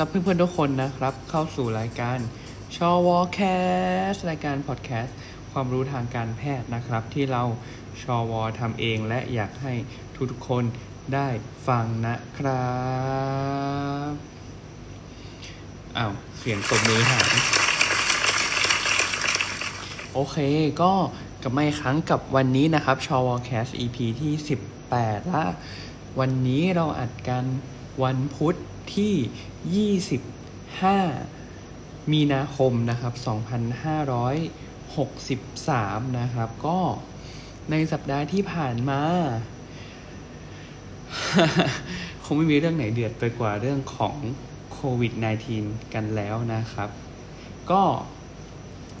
รับเพื่อนๆทุกคนนะครับ เข้าสู่รายการชอวอแคสรายการพอดแคสต์ความรู้ทางการแพทย์นะครับ ที่เราชอวอทำเองและอยากให้ทุกๆคนได้ฟังนะครับอ้าวเสียงตบมือหายโอเค ก็กลับมาอีกครั้งกับวันนี้นะครับชอวอแคส EP ที่ 18 ละ วันนี้เราอัดกันวันพุธที่ 25 มีนาคมนะครับ 2563 นะครับ ก็ในสัปดาห์ที่ผ่านมา คงไม่มีเรื่องไหนเดือดไปกว่าเรื่องของโควิด -19 กันแล้วนะครับ ก็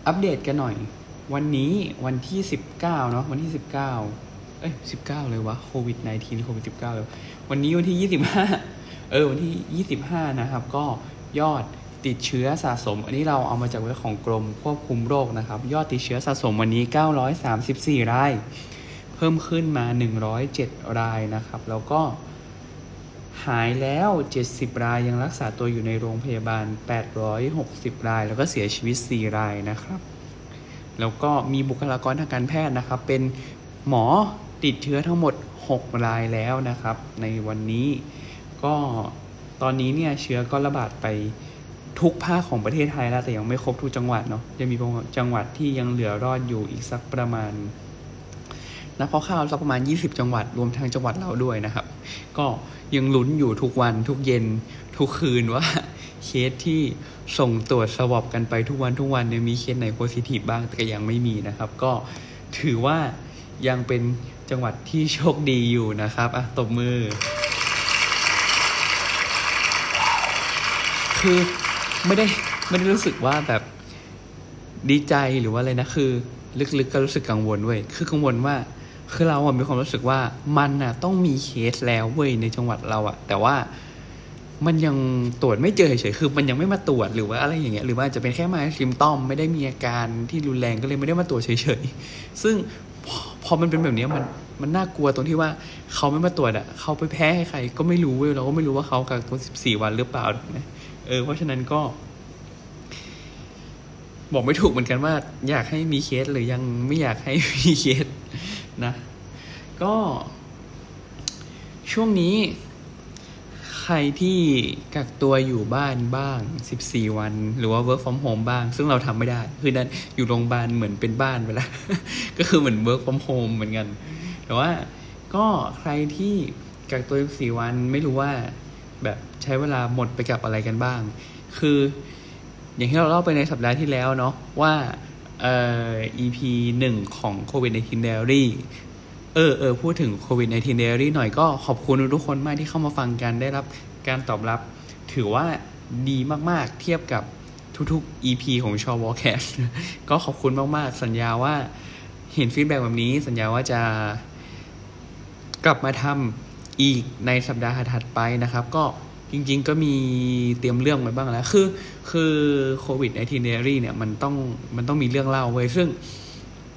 อัปเดตกันหน่อย วันนี้วันที่ 19 เนาะวันที่ 19 เอ้ย 19 เลยวะโควิด -19 โควิด 19เลยวันนี้วันที่ 25 เออวันที่ 25 นะครับ ก็ยอดติดเชื้อสะสม อันนี้เราเอามาจากเว็บของกรมควบคุมโรคนะครับ ยอดติดเชื้อสะสมวันนี้ 934 ราย เพิ่มขึ้นมา 107 รายนะครับ แล้วก็หายแล้ว 70 รายยังรักษาตัวอยู่ในโรงพยาบาล 860 ราย แล้วก็เสียชีวิต 4 รายนะครับ แล้วก็มีบุคลากรทางการแพทย์นะครับ เป็นหมอติดเชื้อทั้งหมด 6 รายแล้วนะครับ ในวันนี้ ก็ตอนนี้เนี่ยเชื้อก็ระบาดไปทุกภาคของประเทศไทยแล้วแต่ยังไม่ครบทุกจังหวัดเนาะยังมีจังหวัดที่ยังเหลือรอดอยู่อีกสักประมาณนับคร่าวๆสักประมาณ 20 จังหวัดรวมทั้งจังหวัดเราด้วยนะครับ ก็ยังลุ้นอยู่ทุกวันทุกเย็นทุกคืนว่าเคสที่ส่งตรวจ swab กันไปทุกวันทุกวันเนี่ยมีเคสไหน positive บ้างแต่ก็ยังไม่มีนะครับ ก็ถือว่ายังเป็นจังหวัดที่โชคดีอยู่นะครับอะตบมือ คือไม่ได้ไม่ได้รู้สึกว่าแบบดีใจหรือว่าอะไรนะคือ ลึกๆก็รู้สึกกังวลเว้ยคือกังวลว่า คือเราอะมีความรู้สึกว่ามันอะต้องมีเคสแล้วเว้ยในจังหวัดเราอะแต่ว่ามันยังตรวจไม่เจอเฉยๆคือมันยังไม่มาตรวจหรือว่าอะไรอย่างเงี้ยหรือว่าอาจจะเป็นแค่มาซิมตอมไม่ได้มีอาการที่รุนแรงก็เลยไม่ได้มาตรวจเฉยๆซึ่งพอพอมันเป็นแบบนี้มันมันน่ากลัวตรงที่ว่าเขาไม่มาตรวจอะเขาไปแพ้ให้ใคร ก็ไม่รู้เว้ยเราก็ไม่รู้ว่าเขากักตัว14 วันหรือเปล่านะ เออเพราะฉะนั้นก็ บอกไม่ถูกเหมือนกันว่า อยากให้มีเคสหรือยังไม่อยากให้มีเคสนะ ก็ช่วงนี้ ใครที่กักตัวอยู่บ้านบ้าง 14 วัน หรือว่า work from home บ้าง ซึ่งเราทำไม่ได้ คือนั้นอยู่โรงพยาบาลเหมือนเป็นบ้านไปแล้วก็คือเหมือน work from home เหมือนกัน แต่ว่าก็ใครที่กักตัว 14 วันไม่รู้ว่า แบบใช้เวลาหมดไปกับอะไรกันบ้าง คืออย่างที่เราเล่าไปในสัปดาห์ที่แล้วเนาะว่าเอ่อ EP หนึ่งของ COVID 19 Diary เออเออพูดถึง COVID 19 Diary หน่อยก็ขอบคุณทุกคนมากที่เข้ามาฟังกันได้รับการตอบรับ ถือว่าดีมากๆเทียบกับทุกๆ EP ของชอวอแคสก็ขอบคุณมากๆ สัญญาว่าเห็น feedback แบบนี้ สัญญาว่าจะกลับมาทำ อีกในสัปดาห์ถัดไปนะครับ ก็จริง ๆ ก็มีเตรียมเรื่องไว้บ้างแล้ว คือคือโควิด19 Diary เนี่ยมันต้องมันต้องมีเรื่องเล่าไว้ยซึ่ง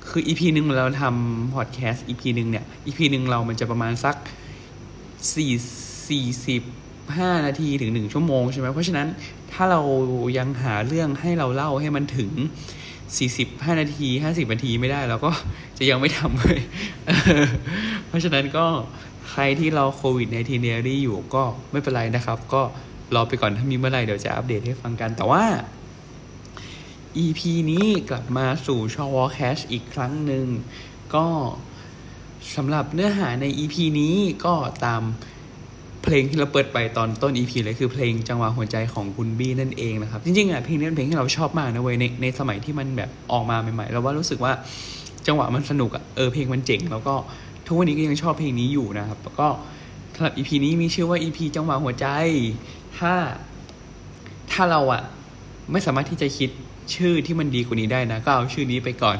คือ EP หนึ่งเราทำพอดแคสต์ EP หนึ่งเนี่ย EP หนึ่งเรามันจะประมาณสักสี่สี่สิบห้านาทีถึงหนึ่งชั่วโมงใช่ไหมเพราะฉะนั้นถ้าเรายังหาเรื่องให้เราเล่าให้มันถึงสี่สิบห้านาทีห้าสิบนาทีไม่ได้เราก็จะยังไม่ทำเลยเพราะฉะนั้นก็ ใครที่เราโควิดในทีเนียรี่อยู่ก็ไม่เป็นไรนะครับ ก็รอไปก่อนถ้ามีเมื่อไหร่เดี๋ยวจะอัปเดตให้ฟังกันแต่ว่า EP นี้กลับมาสู่ชอวอแคชอีกครั้งหนึ่งก็สำหรับเนื้อหาใน EP นี้ก็ตามเพลงที่เราเปิดไปตอนต้น EP เลยคือเพลงจังหวะหัวใจของคุณบี้นั่นเองนะครับ จริงๆอะเพลงนี้เป็นเพลงที่เราชอบมากนะเว้ยในในสมัยที่มันแบบออกมาใหม่ๆเราว่ารู้สึกว่าจังหวะมันสนุกอะเออเพลงมันเจ๋งแล้วก็ ทุกวันนี้ก็ยังชอบเพลงนี้อยู่นะครับแล้วก็สำหรับ EP นี้มีชื่อว่า EP จังหวะหัวใจ ถ้าถ้าเราอะไม่สามารถที่จะคิดชื่อที่มันดีกว่านี้ได้นะ ก็เอาชื่อนี้ไปก่อน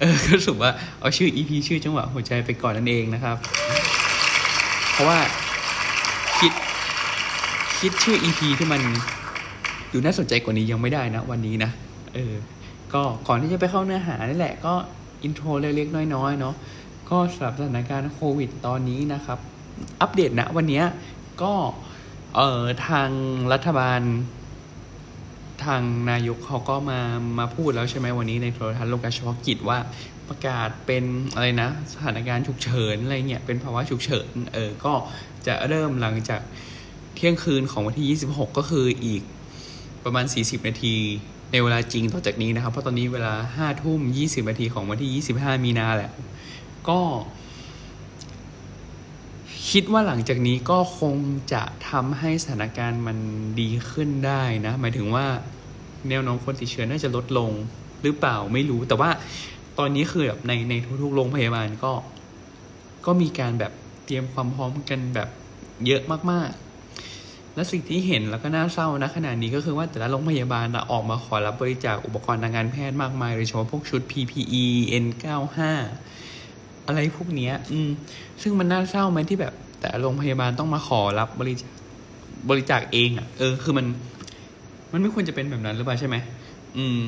เออก็รู้สึกว่าเอาชื่อ EP ชื่อจังหวะหัวใจไปก่อนนั่นเองนะครับ เพราะว่าคิดคิดชื่อ EP ที่มันดูน่าสนใจกว่านี้ยังไม่ได้นะ วันนี้นะ เออ ก็ก่อนที่จะไปเข้าเนื้อหานี่แหละ ก็อินโทรเล็กๆน้อยๆเนาะ ก็สำหรับสถานการณ์โควิดตอนนี้นะครับ อัปเดตนะวันนี้ก็เอ่อทางรัฐบาล ทางนายกเขาก็มามาพูดแล้วใช่ไหมวันนี้ในโทรทัศน์โลการเฉพาะกิจว่าประกาศเป็นอะไรนะ สถานการณ์ฉุกเฉินอะไรเงี้ยเป็นภาวะฉุกเฉินเออก็จะเริ่มหลังจากเที่ยงคืนของวันที่ 26 ก็คืออีกประมาณ 40 นาทีในเวลาจริงต่อจากนี้นะครับ เพราะตอนนี้เวลา5ทุ่ม 20 นาทีของวันที่ 25 มีนาแหละ ก็คิดว่าหลังจากนี้ก็คงจะทำให้สถานการณ์มันดีขึ้นได้นะ หมายถึงว่าแนวโน้มคนติดเชื้อน่าจะลดลงหรือเปล่าไม่รู้ แต่ว่าตอนนี้คือแบบในในทุกๆโรงพยาบาลก็ ก็มีการแบบเตรียมความพร้อมกันแบบเยอะมากๆ และสิ่งที่เห็นแล้วก็น่าเศร้านะขณะนี้ก็คือว่าแต่ละโรงพยาบาลอะออกมาขอรับบริจาคอุปกรณ์ทางการแพทย์มากมายโดยเฉพาะพวกชุด PPE N95 อะไรพวกเนี้ย อืม ซึ่งมันน่าเศร้าไหมที่แบบ แต่โรงพยาบาลต้องมาขอรับบริจาคบริจาคเองอะ่ะ เออ คือมัน มันไม่ควรจะเป็นแบบนั้นหรือเปล่าใช่ไหม อืม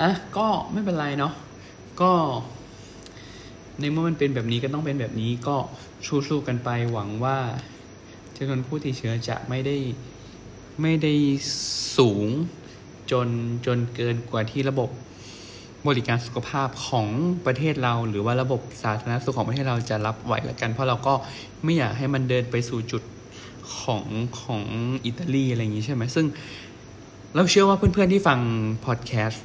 อะ ก็ไม่เป็นไรเนาะ ก็ ในเมื่อมันเป็นแบบนี้ก็ต้องเป็นแบบนี้ ก็สู้ๆกันไป หวังว่าจำนวนผู้ติดเชื้อจะไม่ได้ ไม่ได้สูงจนจนเกินกว่าที่ระบบ บริการสุขภาพของประเทศเรา หรือว่าระบบสาธารณสุขของประเทศเราจะรับไหวละกัน เพราะเราก็ไม่อยากให้มันเดินไปสู่จุดของของอิตาลีอะไรอย่างนี้ใช่ไหมซึ่ง เราเชื่อว่าเพื่อนๆที่ฟังพอดแคสต์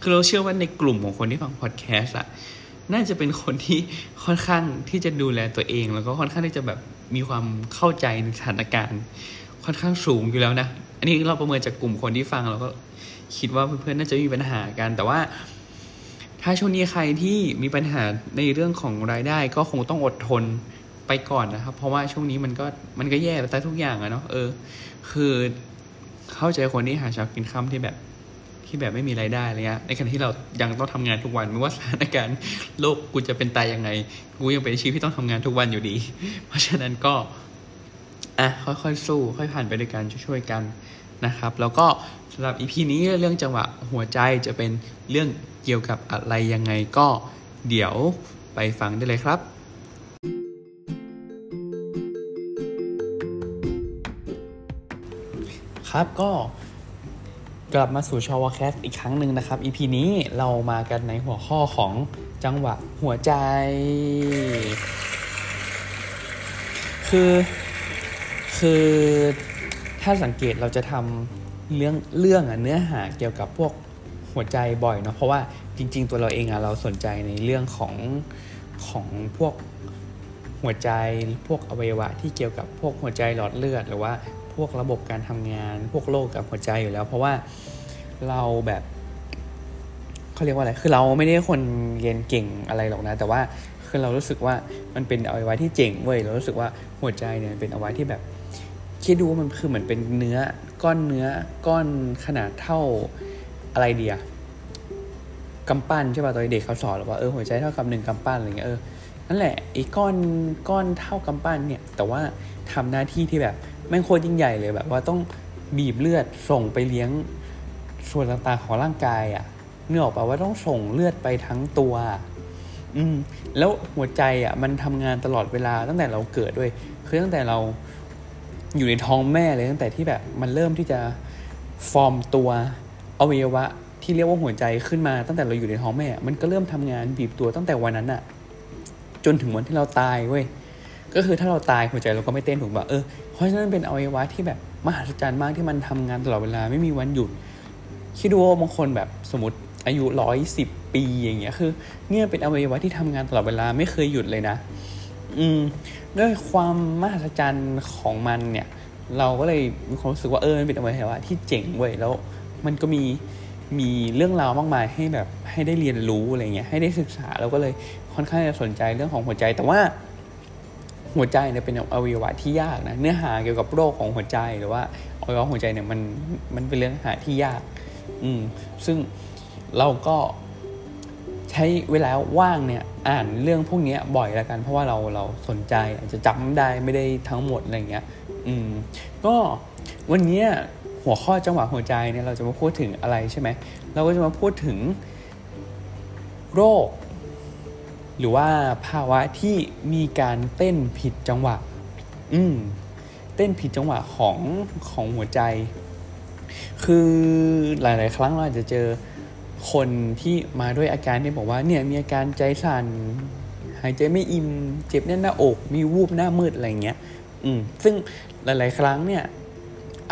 คือเราเชื่อว่าในกลุ่มของคนที่ฟังพอดแคสต์อะน่าจะเป็นคนที่ค่อนข้างที่จะดูแลตัวเอง แล้วก็ค่อนข้างที่จะแบบมีความเข้าใจในสถานการณ์ ค่อนข้างสูงอยู่แล้วนะ อันนี้เราประเมินจากกลุ่มคนที่ฟังเราก็ คิดว่าเพื่อนๆน่าจะมีปัญหากัน แต่ว่า ถ้าช่วงนี้ใครที่มีปัญหาในเรื่องของรายได้ก็คงต้องอดทนไปก่อนนะครับ เพราะว่าช่วงนี้มันก็มันก็แย่ไปแต่ทุกอย่างอะเนาะเออ คือเข้าใจคนที่หาเช้ากินค่ำที่แบบที่แบบไม่มีรายได้อะไรเงี้ย ในขณะที่เรายังต้องทำงานทุกวันไม่ว่าสถานการณ์โลกกูจะเป็นตายยังไง กูยังเป็นชีพที่ต้องทำงานทุกวันอยู่ดี เพราะฉะนั้นก็อะค่อยๆสู้ ค่อยผ่านไปด้วยกันช่วยๆกันนะครับ แล้วก็ สำหรับอีพีนี้เรื่องจังหวะหัวใจจะเป็นเรื่องเกี่ยวกับอะไรยังไงก็เดี๋ยวไปฟังได้เลยครับ ครับก็กลับมาสู่ชาวแคสอีกครั้งหนึ่งนะครับ EP นี้เรามากันในหัวข้อของจังหวะหัวใจ คือ คือถ้าสังเกตเราจะทำ เรื่องเรื่องอะเนื้อหาเกี่ยวกับพวกหัวใจบ่อยเนาะเพราะว่าจริง ๆ ตัวเราเองอะเราสนใจในเรื่องของของพวกหัวใจพวกอวัยวะที่เกี่ยวกับพวกหัวใจหลอดเลือด หรือว่าพวกระบบการทำงาน พวกโรคกับหัวใจอยู่แล้ว เพราะว่าเราแบบเขาเรียกว่าอะไรคือเราไม่ได้คนเรียนเก่งอะไรหรอกนะ แต่ว่าคือเรารู้สึกว่ามันเป็นอวัยวะที่เจ๋งเว้ยเรารู้สึกว่าหัวใจเนี่ยเป็นอวัยวะที่แบบคิดดูว่ามันคือเหมือนเป็นเนื้อ ก้อนเนื้อก้อนขนาดเท่าอะไรเดียกำปั้นใช่ป่ะตอนเด็กเขาสอนหรอว่าเออหัวใจเท่ากับหนึ่งกำปั้นอะไรเงี้ยเออนั่นแหละไอ้ก้อนก้อนเท่ากำปั้นเนี่ย แต่ว่าทำหน้าที่ที่แบบแม่งโคตรยิ่งใหญ่เลยแบบว่าต้องบีบเลือดส่งไปเลี้ยงส่วนต่างๆของร่างกายอะ่ะเนื้อออกปะว่าต้องส่งเลือดไปทั้งตัว อืมแล้วหัวใจอะ่ะมันทำงานตลอดเวลาตั้งแต่เราเกิดด้วย คือตั้งแต่เรา อยู่ในท้องแม่เลยตั้งแต่ที่แบบมันเริ่มที่จะฟอร์มตัวอวัยวะที่เรียกว่าหัวใจขึ้นมาตั้งแต่เราอยู่ในท้องแม่ มันก็เริ่มทำงานบีบตัวตั้งแต่วันนั้นอะจนถึงวันที่เราตายเว้ยก็คือถ้าเราตายหัวใจเราก็ไม่เต้นถูกป่ะเออเพราะฉะนั้นเป็นอวัยวะที่แบบมหัศจรรย์มากที่มันทำงานตลอดเวลาไม่มีวันหยุดคิดดูว่าบางคนแบบสมมติอายุร้อยสิบปีอย่างเงี้ยคือ เนี่ยเป็นอวัยวะที่ทำงานตลอดเวลาไม่เคยหยุดเลยนะ อืมด้วยความมหัศจรรย์ของมันเนี่ย เราก็เลยมีความรู้สึกว่าเออมันเป็นอวัยวะที่เจ๋งเว้ยแล้วมันก็มีมีเรื่องราวมากมายให้แบบให้ได้เรียนรู้อะไรเงี้ยให้ได้ศึกษาเราก็เลยค่อนข้างจะสนใจเรื่องของหัวใจ แต่ว่าหัวใจเนี่ยเป็นอวัยวะที่ยากนะเนื้อหาเกี่ยวกับโรคของหัวใจหรือว่าอวัยวะหัวใจเนี่ยมันมันเป็นเรื่องหาที่ยาก อืมซึ่งเราก็ ใช้เวลาว่างเนี่ยอ่านเรื่องพวกนี้บ่อยแล้วกัน เพราะว่าเราเราสนใจอาจจะจำได้ไม่ได้ทั้งหมดอะไรเงี้ยอืมก็วันนี้หัวข้อจังหวะหัวใจเนี่ยเราจะมาพูดถึงอะไรใช่ไหมเราก็จะมาพูดถึงโรค หรือว่าภาวะที่มีการเต้นผิดจังหวะ อืมเต้นผิดจังหวะของของหัวใจ คือหลาย ๆ ครั้งเราอาจจะเจอ คนที่มาด้วยอาการที่บอกว่าเนี่ยมีอาการใจสั่นหายใจไม่อิ่มเจ็บแน่นหน้าอก มีวูบหน้ามืดอะไรเงี้ย อืม ซึ่งหลาย ๆ ครั้งเนี่ย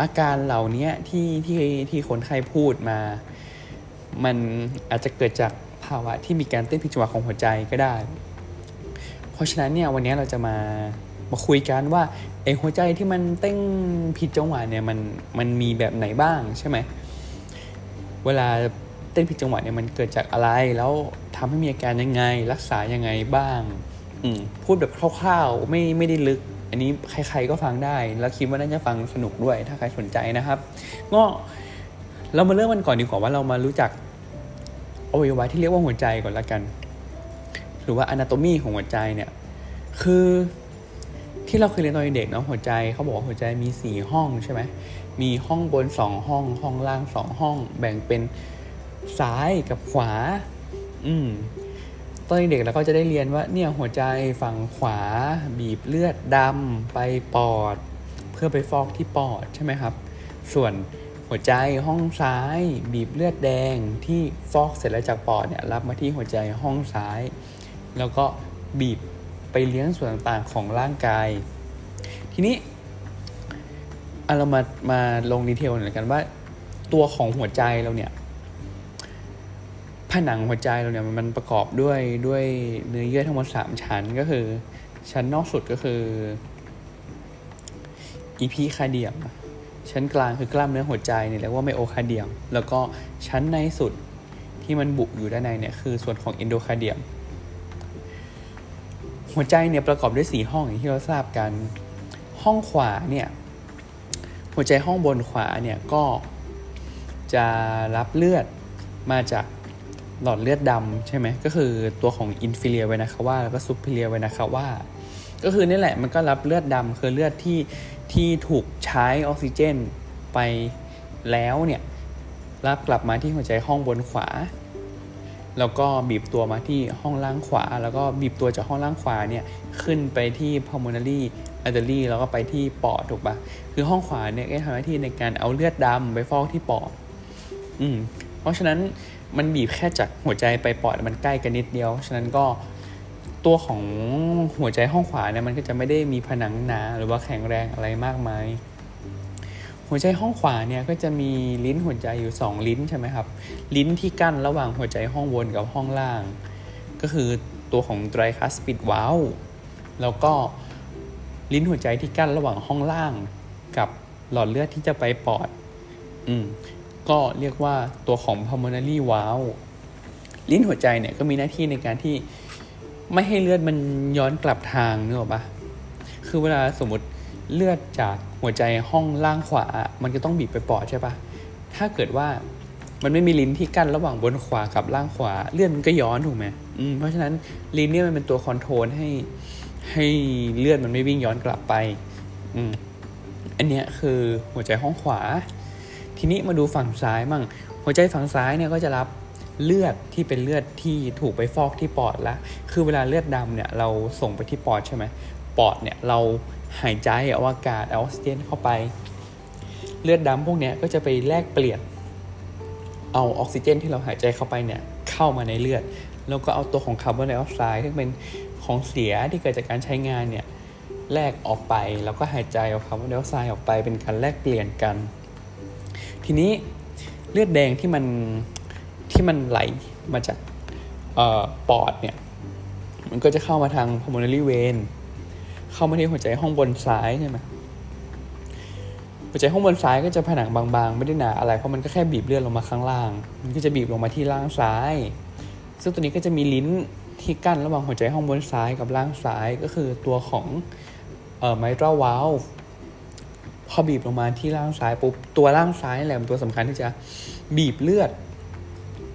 อาการเหล่านี้ที่ที่ที่คนไข้พูดมา มันอาจจะเกิดจากภาวะที่มีการเต้นผิดจังหวะของหัวใจก็ได้ เพราะฉะนั้นเนี่ยวันนี้เราจะมามาคุยกันว่าไอหัวใจที่มันเต้นผิดจังหวะเนี่ยมันมันมีแบบไหนบ้างใช่ไหมเวลา เต้นผิดจังหวะเนี่ยมันเกิดจากอะไร แล้วทำให้มีอาการยังไง รักษายังไงบ้าง อืมพูดแบบคร่าวๆไม่ไม่ได้ลึก อันนี้ใครๆก็ฟังได้ แล้วคิดว่าน่าจะฟังสนุกด้วย ถ้าใครสนใจนะครับก็เรามาเริ่มกันก่อนดีกว่าว่าเรามารู้จักอวัยวะที่เรียกว่าหัวใจก่อนละกัน หรือว่าอนาโตมีของหัวใจเนี่ย คือที่เราเคยเรียนตอนเด็กเนาะหัวใจเขาบอกว่าหัวใจมีสี่ห้องใช่ไหมมีห้องบนสองห้อง ห้องล่างสองห้อง แบ่งเป็น ซ้ายกับขวา อืมตอนเด็กเราก็จะได้เรียนว่าเนี่ยหัวใจฝั่งขวา บีบเลือดดำไปปอด เพื่อไปฟอกที่ปอดใช่ไหมครับ ส่วนหัวใจห้องซ้าย บีบเลือดแดงที่ฟอกเสร็จแล้วจากปอดเนี่ยรับมาที่หัวใจห้องซ้าย แล้วก็บีบไปเลี้ยงส่วนต่างๆของร่างกาย ทีนี้เรามามาลงดีเทลหน่อยกันว่า ตัวของหัวใจเราเนี่ย ผนังหัวใจเราเนี่ยมันประกอบด้วยด้วยเนื้อเยื่อทั้งหมดสามชั้นก็คือ ชั้นนอกสุดก็คือ epicardium ชั้นกลางคือกล้ามเนื้อหัวใจเนี่ยเรียกว่า myocardium แล้วก็ชั้นในสุดที่มันบุอยู่ด้านในเนี่ยคือส่วนของ endocardium หัวใจเนี่ยประกอบด้วยสี่ห้องอย่างที่เราทราบกัน ห้องขวาเนี่ยหัวใจห้องบนขวาเนี่ยก็จะรับเลือดมาจาก หลอดเลือดดำใช่ไหมก็คือตัวของ inferior vena cava แล้วก็ superior vena cava ก็คือนี่แหละมันก็รับเลือดดำคือเลือดที่ที่ถูกใช้ออกซิเจนไปแล้วเนี่ยรับกลับมาที่หัวใจห้องบนขวา แล้วก็บีบตัวมาที่ห้องล่างขวา แล้วก็บีบตัวจากห้องล่างขวาเนี่ยขึ้นไปที่ pulmonary artery แล้วก็ไปที่ปอดถูกปะคือห้องขวาเนี่ยก็ทำหน้าที่ในการเอาเลือดดำไปฟอกที่ปอดอืมเพราะฉะนั้น มันบีบแค่จากหัวใจไปปอดมันใกล้กันนิดเดียว ฉะนั้นก็ตัวของหัวใจห้องขวาเนี่ยมันก็จะไม่ได้มีผนังหนาหรือว่าแข็งแรงอะไรมากมาย หัวใจห้องขวาเนี่ยก็จะมีลิ้นหัวใจอยู่ 2 ลิ้นใช่ไหมครับ ลิ้นที่กั้นระหว่างหัวใจห้องบนกับห้องล่าง ก็คือตัวของไตรคัสปิดวาลแล้วก็ลิ้นหัวใจที่กั้นระหว่างห้องล่าง กับหลอดเลือดที่จะไปปอด อืม ก็เรียกว่าตัวของ pulmonary valve ลิ้นหัวใจเนี่ยก็มีหน้าที่ในการที่ไม่ให้เลือดมันย้อนกลับทางนึกออกปะคือเวลาสมมติเลือดจากหัวใจห้องล่างขวา มันก็ต้องบีบไปปอดใช่ปะถ้าเกิดว่ามันไม่มีลิ้นที่กั้นระหว่างบนขวากับล่างขวา เลือดมันก็ย้อนถูกไหมอืมเพราะฉะนั้นลิ้นเนี่ยมันเป็นตัวคอนโทรลให้ให้เลือดมันไม่วิ่งย้อนกลับไป อืมอันเนี้ยคือหัวใจห้องขวา ทีนี้มาดูฝั่งซ้ายมั่งหัวใจฝั่งซ้ายเนี่ยก็จะรับเลือดที่เป็นเลือดที่ถูกไปฟอกที่ปอดล้วคือเวลาเลือดดำเนี่ยเราส่งไปที่ปอดใช่ไหมปอดเนี่ยเราหายใจเอาอากาศเอาออกซิเจนเข้าไป เลือดดำพวกเนี้ยก็จะไปแลกเปลี่ยนเอาออกซิเจน ที่เราหายใจเข้าไปเนี่ยเข้ามาในเลือด แล้วก็เอาตัวของคาร์บอนไดออกไซด์ซึ่งเป็นของเสียที่เกิดจากการใช้งานเนี่ยแลกออกไปแล้วก็หายใจเอาคาร์บอนไดออกไซด์ออกไปเป็นการแลกเปลี่ยนกัน ทีนี้เลือดแดงที่มันที่มันไหลมาจากออปอดเนี่ย มันก็จะเข้ามาทาง pulmonary vein เข้ามาที่หัวใจห้องบนซ้ายใช่ไหมหัวใจห้องบนซ้ายก็จะผนังบางๆ ไม่ได้หนาอะไร เพราะมันก็แค่บีบเลือดลงมาข้างล่าง มันก็จะบีบลงมาที่ล่างซ้าย ซึ่งตัวนี้ก็จะมีลิ้นที่กั้นระหว่างหัวใจห้องบนซ้ายกับล่างซ้ายก็คือตัวของเอ่อไมตราวาล พอบีบลงมาที่ล่างซ้ายปุ๊บตัวล่างซ้ายนี่แหละเป็นตัวสำคัญที่จะบีบเลือด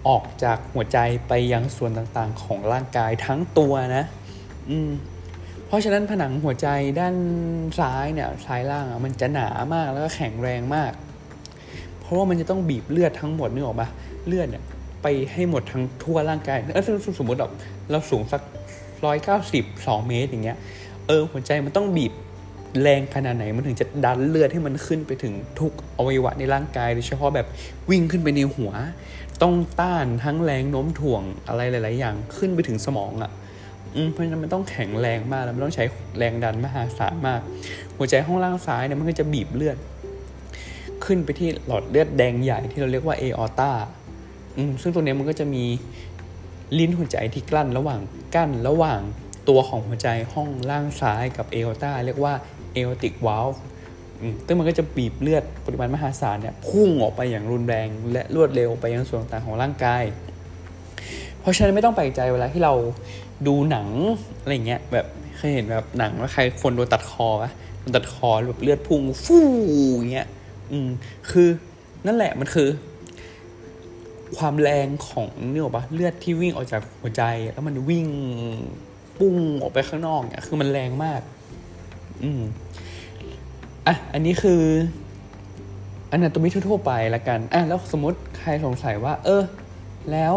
ออกจากหัวใจไปยังส่วนต่างๆ ของร่างกายทั้งตัวนะ อืม เพราะฉะนั้นผนังหัวใจด้านซ้ายเนี่ยซ้ายล่างอะมันจะหนามากแล้วก็แข็งแรงมาก เพราะว่ามันจะต้องบีบเลือดทั้งหมดนึกออกปะเลือดเนี่ยไปให้หมดทั้งทั่วร่างกายเออสมมติแบบเราสูงสักร้อยเก้าสิบสองเมตรอย่างเงี้ย เออหัวใจมันต้องบีบ แรงขนาดไหนมันถึงจะดันเลือดให้มันขึ้นไปถึงทุกอวัยวะในร่างกายโดยเฉพาะแบบวิ่งขึ้นไปในหัว ต้องต้านทั้งแรงโน้มถ่วงอะไรหลาย ๆ อย่างขึ้นไปถึงสมองอะ่ะเพราะฉะนั้นมันต้องแข็งแรงมากแล้วมันต้องใช้แรงดันมหาศาลมาก หัวใจห้องล่างซ้ายเนี่ยมันก็จะบีบเลือด ขึ้นไปที่หลอดเลือดแดงใหญ่ที่เราเรียกว่าเอออตาซึ่งตัวนี้มันก็จะมีลิ้นหัวใจที่กลั้นระหว่างกั้นระหว่างตัวของหัวใจห้องล่างซ้ายกับเอออตาเรียกว่า เออติกวาลซึ่งมันก็จะบีบเลือดปริมาณมหาศาลเนี่ยพุ่งออกไปอย่างรุนแรงและรวดเร็วไปยังส่วนต่างๆของร่างกาย เพราะฉะนั้นไม่ต้องแปลกใจเวลาที่เราดูหนังอะไรเงี้ยแบบเคยเห็นแบบหนังว่าใครคนโดนตัดคอปะโดนตัดคอแบบเลือดพุ่งฟู่อย่างเงี้ยอืมคือนั่นแหละมันคือ ความแรงของนี่หรอกปะเลือดที่วิ่งออกจากหัวใจ แล้วมันวิ่งปุ้งออกไปข้างนอกเนี่ยคือมันแรงมาก อืม อะ อันนี้คืออันนั้นตัวมิทั่วๆไปละกัน อะ แล้วสมมติใครสงสัยว่า เออ แล้ว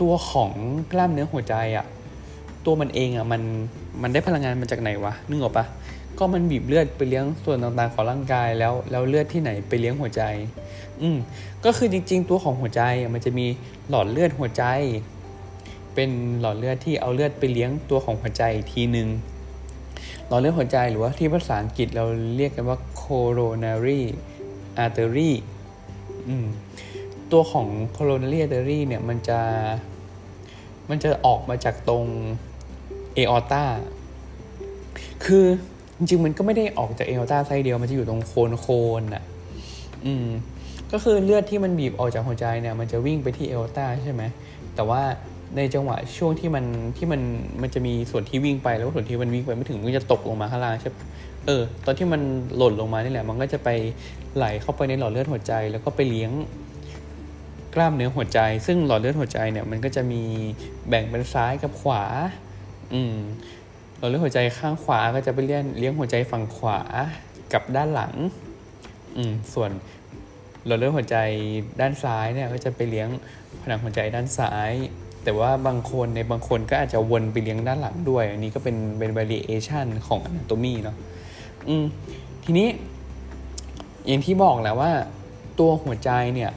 ตัวของกล้ามเนื้อหัวใจอะตัวมันเองอะมัน มันได้พลังงานมาจากไหนวะ นึกออกปะก็มันบีบเลือดไปเลี้ยงส่วนต่างๆของร่างกายแล้ว แล้วเลือดที่ไหนไปเลี้ยงหัวใจ อืม ก็คือจริง ๆ ตัวของหัวใจมันจะมีหลอดเลือดหัวใจ เป็นหลอดเลือดที่เอาเลือดไปเลี้ยงตัวของหัวใจทีหนึ่ง หลอดเลือดหัวใจหรือว่าที่ภาษาอังกฤษเราเรียกกันว่า coronary artery ตัวของ coronary artery เนี่ยมันจะมันจะออกมาจากตรง aorta คือจริงๆมันก็ไม่ได้ออกจาก aorta ไซเดียวมันจะอยู่ตรงโคนโคนอะ อืม ก็คือเลือดที่มันบีบออกจากหัวใจเนี่ย มันจะวิ่งไปที่ aorta ใช่ไหม แต่ว่า ในจังหวะช่วงที่มันที่มันมันจะมีส่วนที่วิ่งไปแล้วส่วนที่มันวิ่งไปไม่ถึงมันจะตกลงมาข้างล่างใช่ปะเออ ตอนที่มันหล่นลงมานี่แหละ มันก็จะไปไหลเข้าไปในหลอดเลือดหัวใจ แล้วก็ไปเลี้ยงกล้ามเนื้อหัวใจ ซึ่งหลอดเลือดหัวใจเนี่ย มันก็จะมีแบ่งเป็นซ้ายกับขวา อืมหลอดเลือดหัวใจข้างขวาก็จะไปเลี้ยงเลี้ยงหัวใจฝั่งขวากับด้านหลัง อืม ส่วนหลอดเลือดหัวใจด้านซ้ายเนี่ย ก็จะไปเลี้ยงผนังหัวใจด้านซ้าย แต่ว่าบางคนในบางคนก็อาจจะวนไปเลี้ยงด้านหลังด้วย อันนี้ก็เป็นเป็น variation ของ anatomy เนาะอืมทีนี้ อย่างที่บอกแล้วว่าตัวหัวใจเนี่ย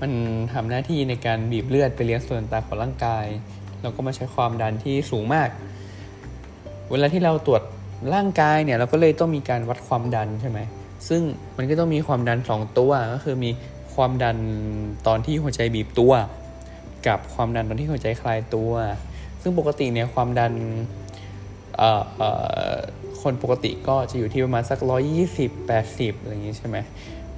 มันทำหน้าที่ในการบีบเลือดไปเลี้ยงส่วนต่างของร่างกาย แล้วก็มาใช้ความดันที่สูงมาก เวลาที่เราตรวจร่างกายเนี่ยเราก็เลยต้องมีการวัดความดันใช่ไหมซึ่งมันก็ต้องมีความดันสองตัวก็คือมีความดันตอนที่หัวใจบีบตัว กับความดันตอนที่หัวใจคลายตัว ซึ่งปกติเนี่ยความดันคนปกติก็จะอยู่ที่ประมาณสักร้อยี่สิบแปดสิบอะไรอย่างงี้ใช่ไหม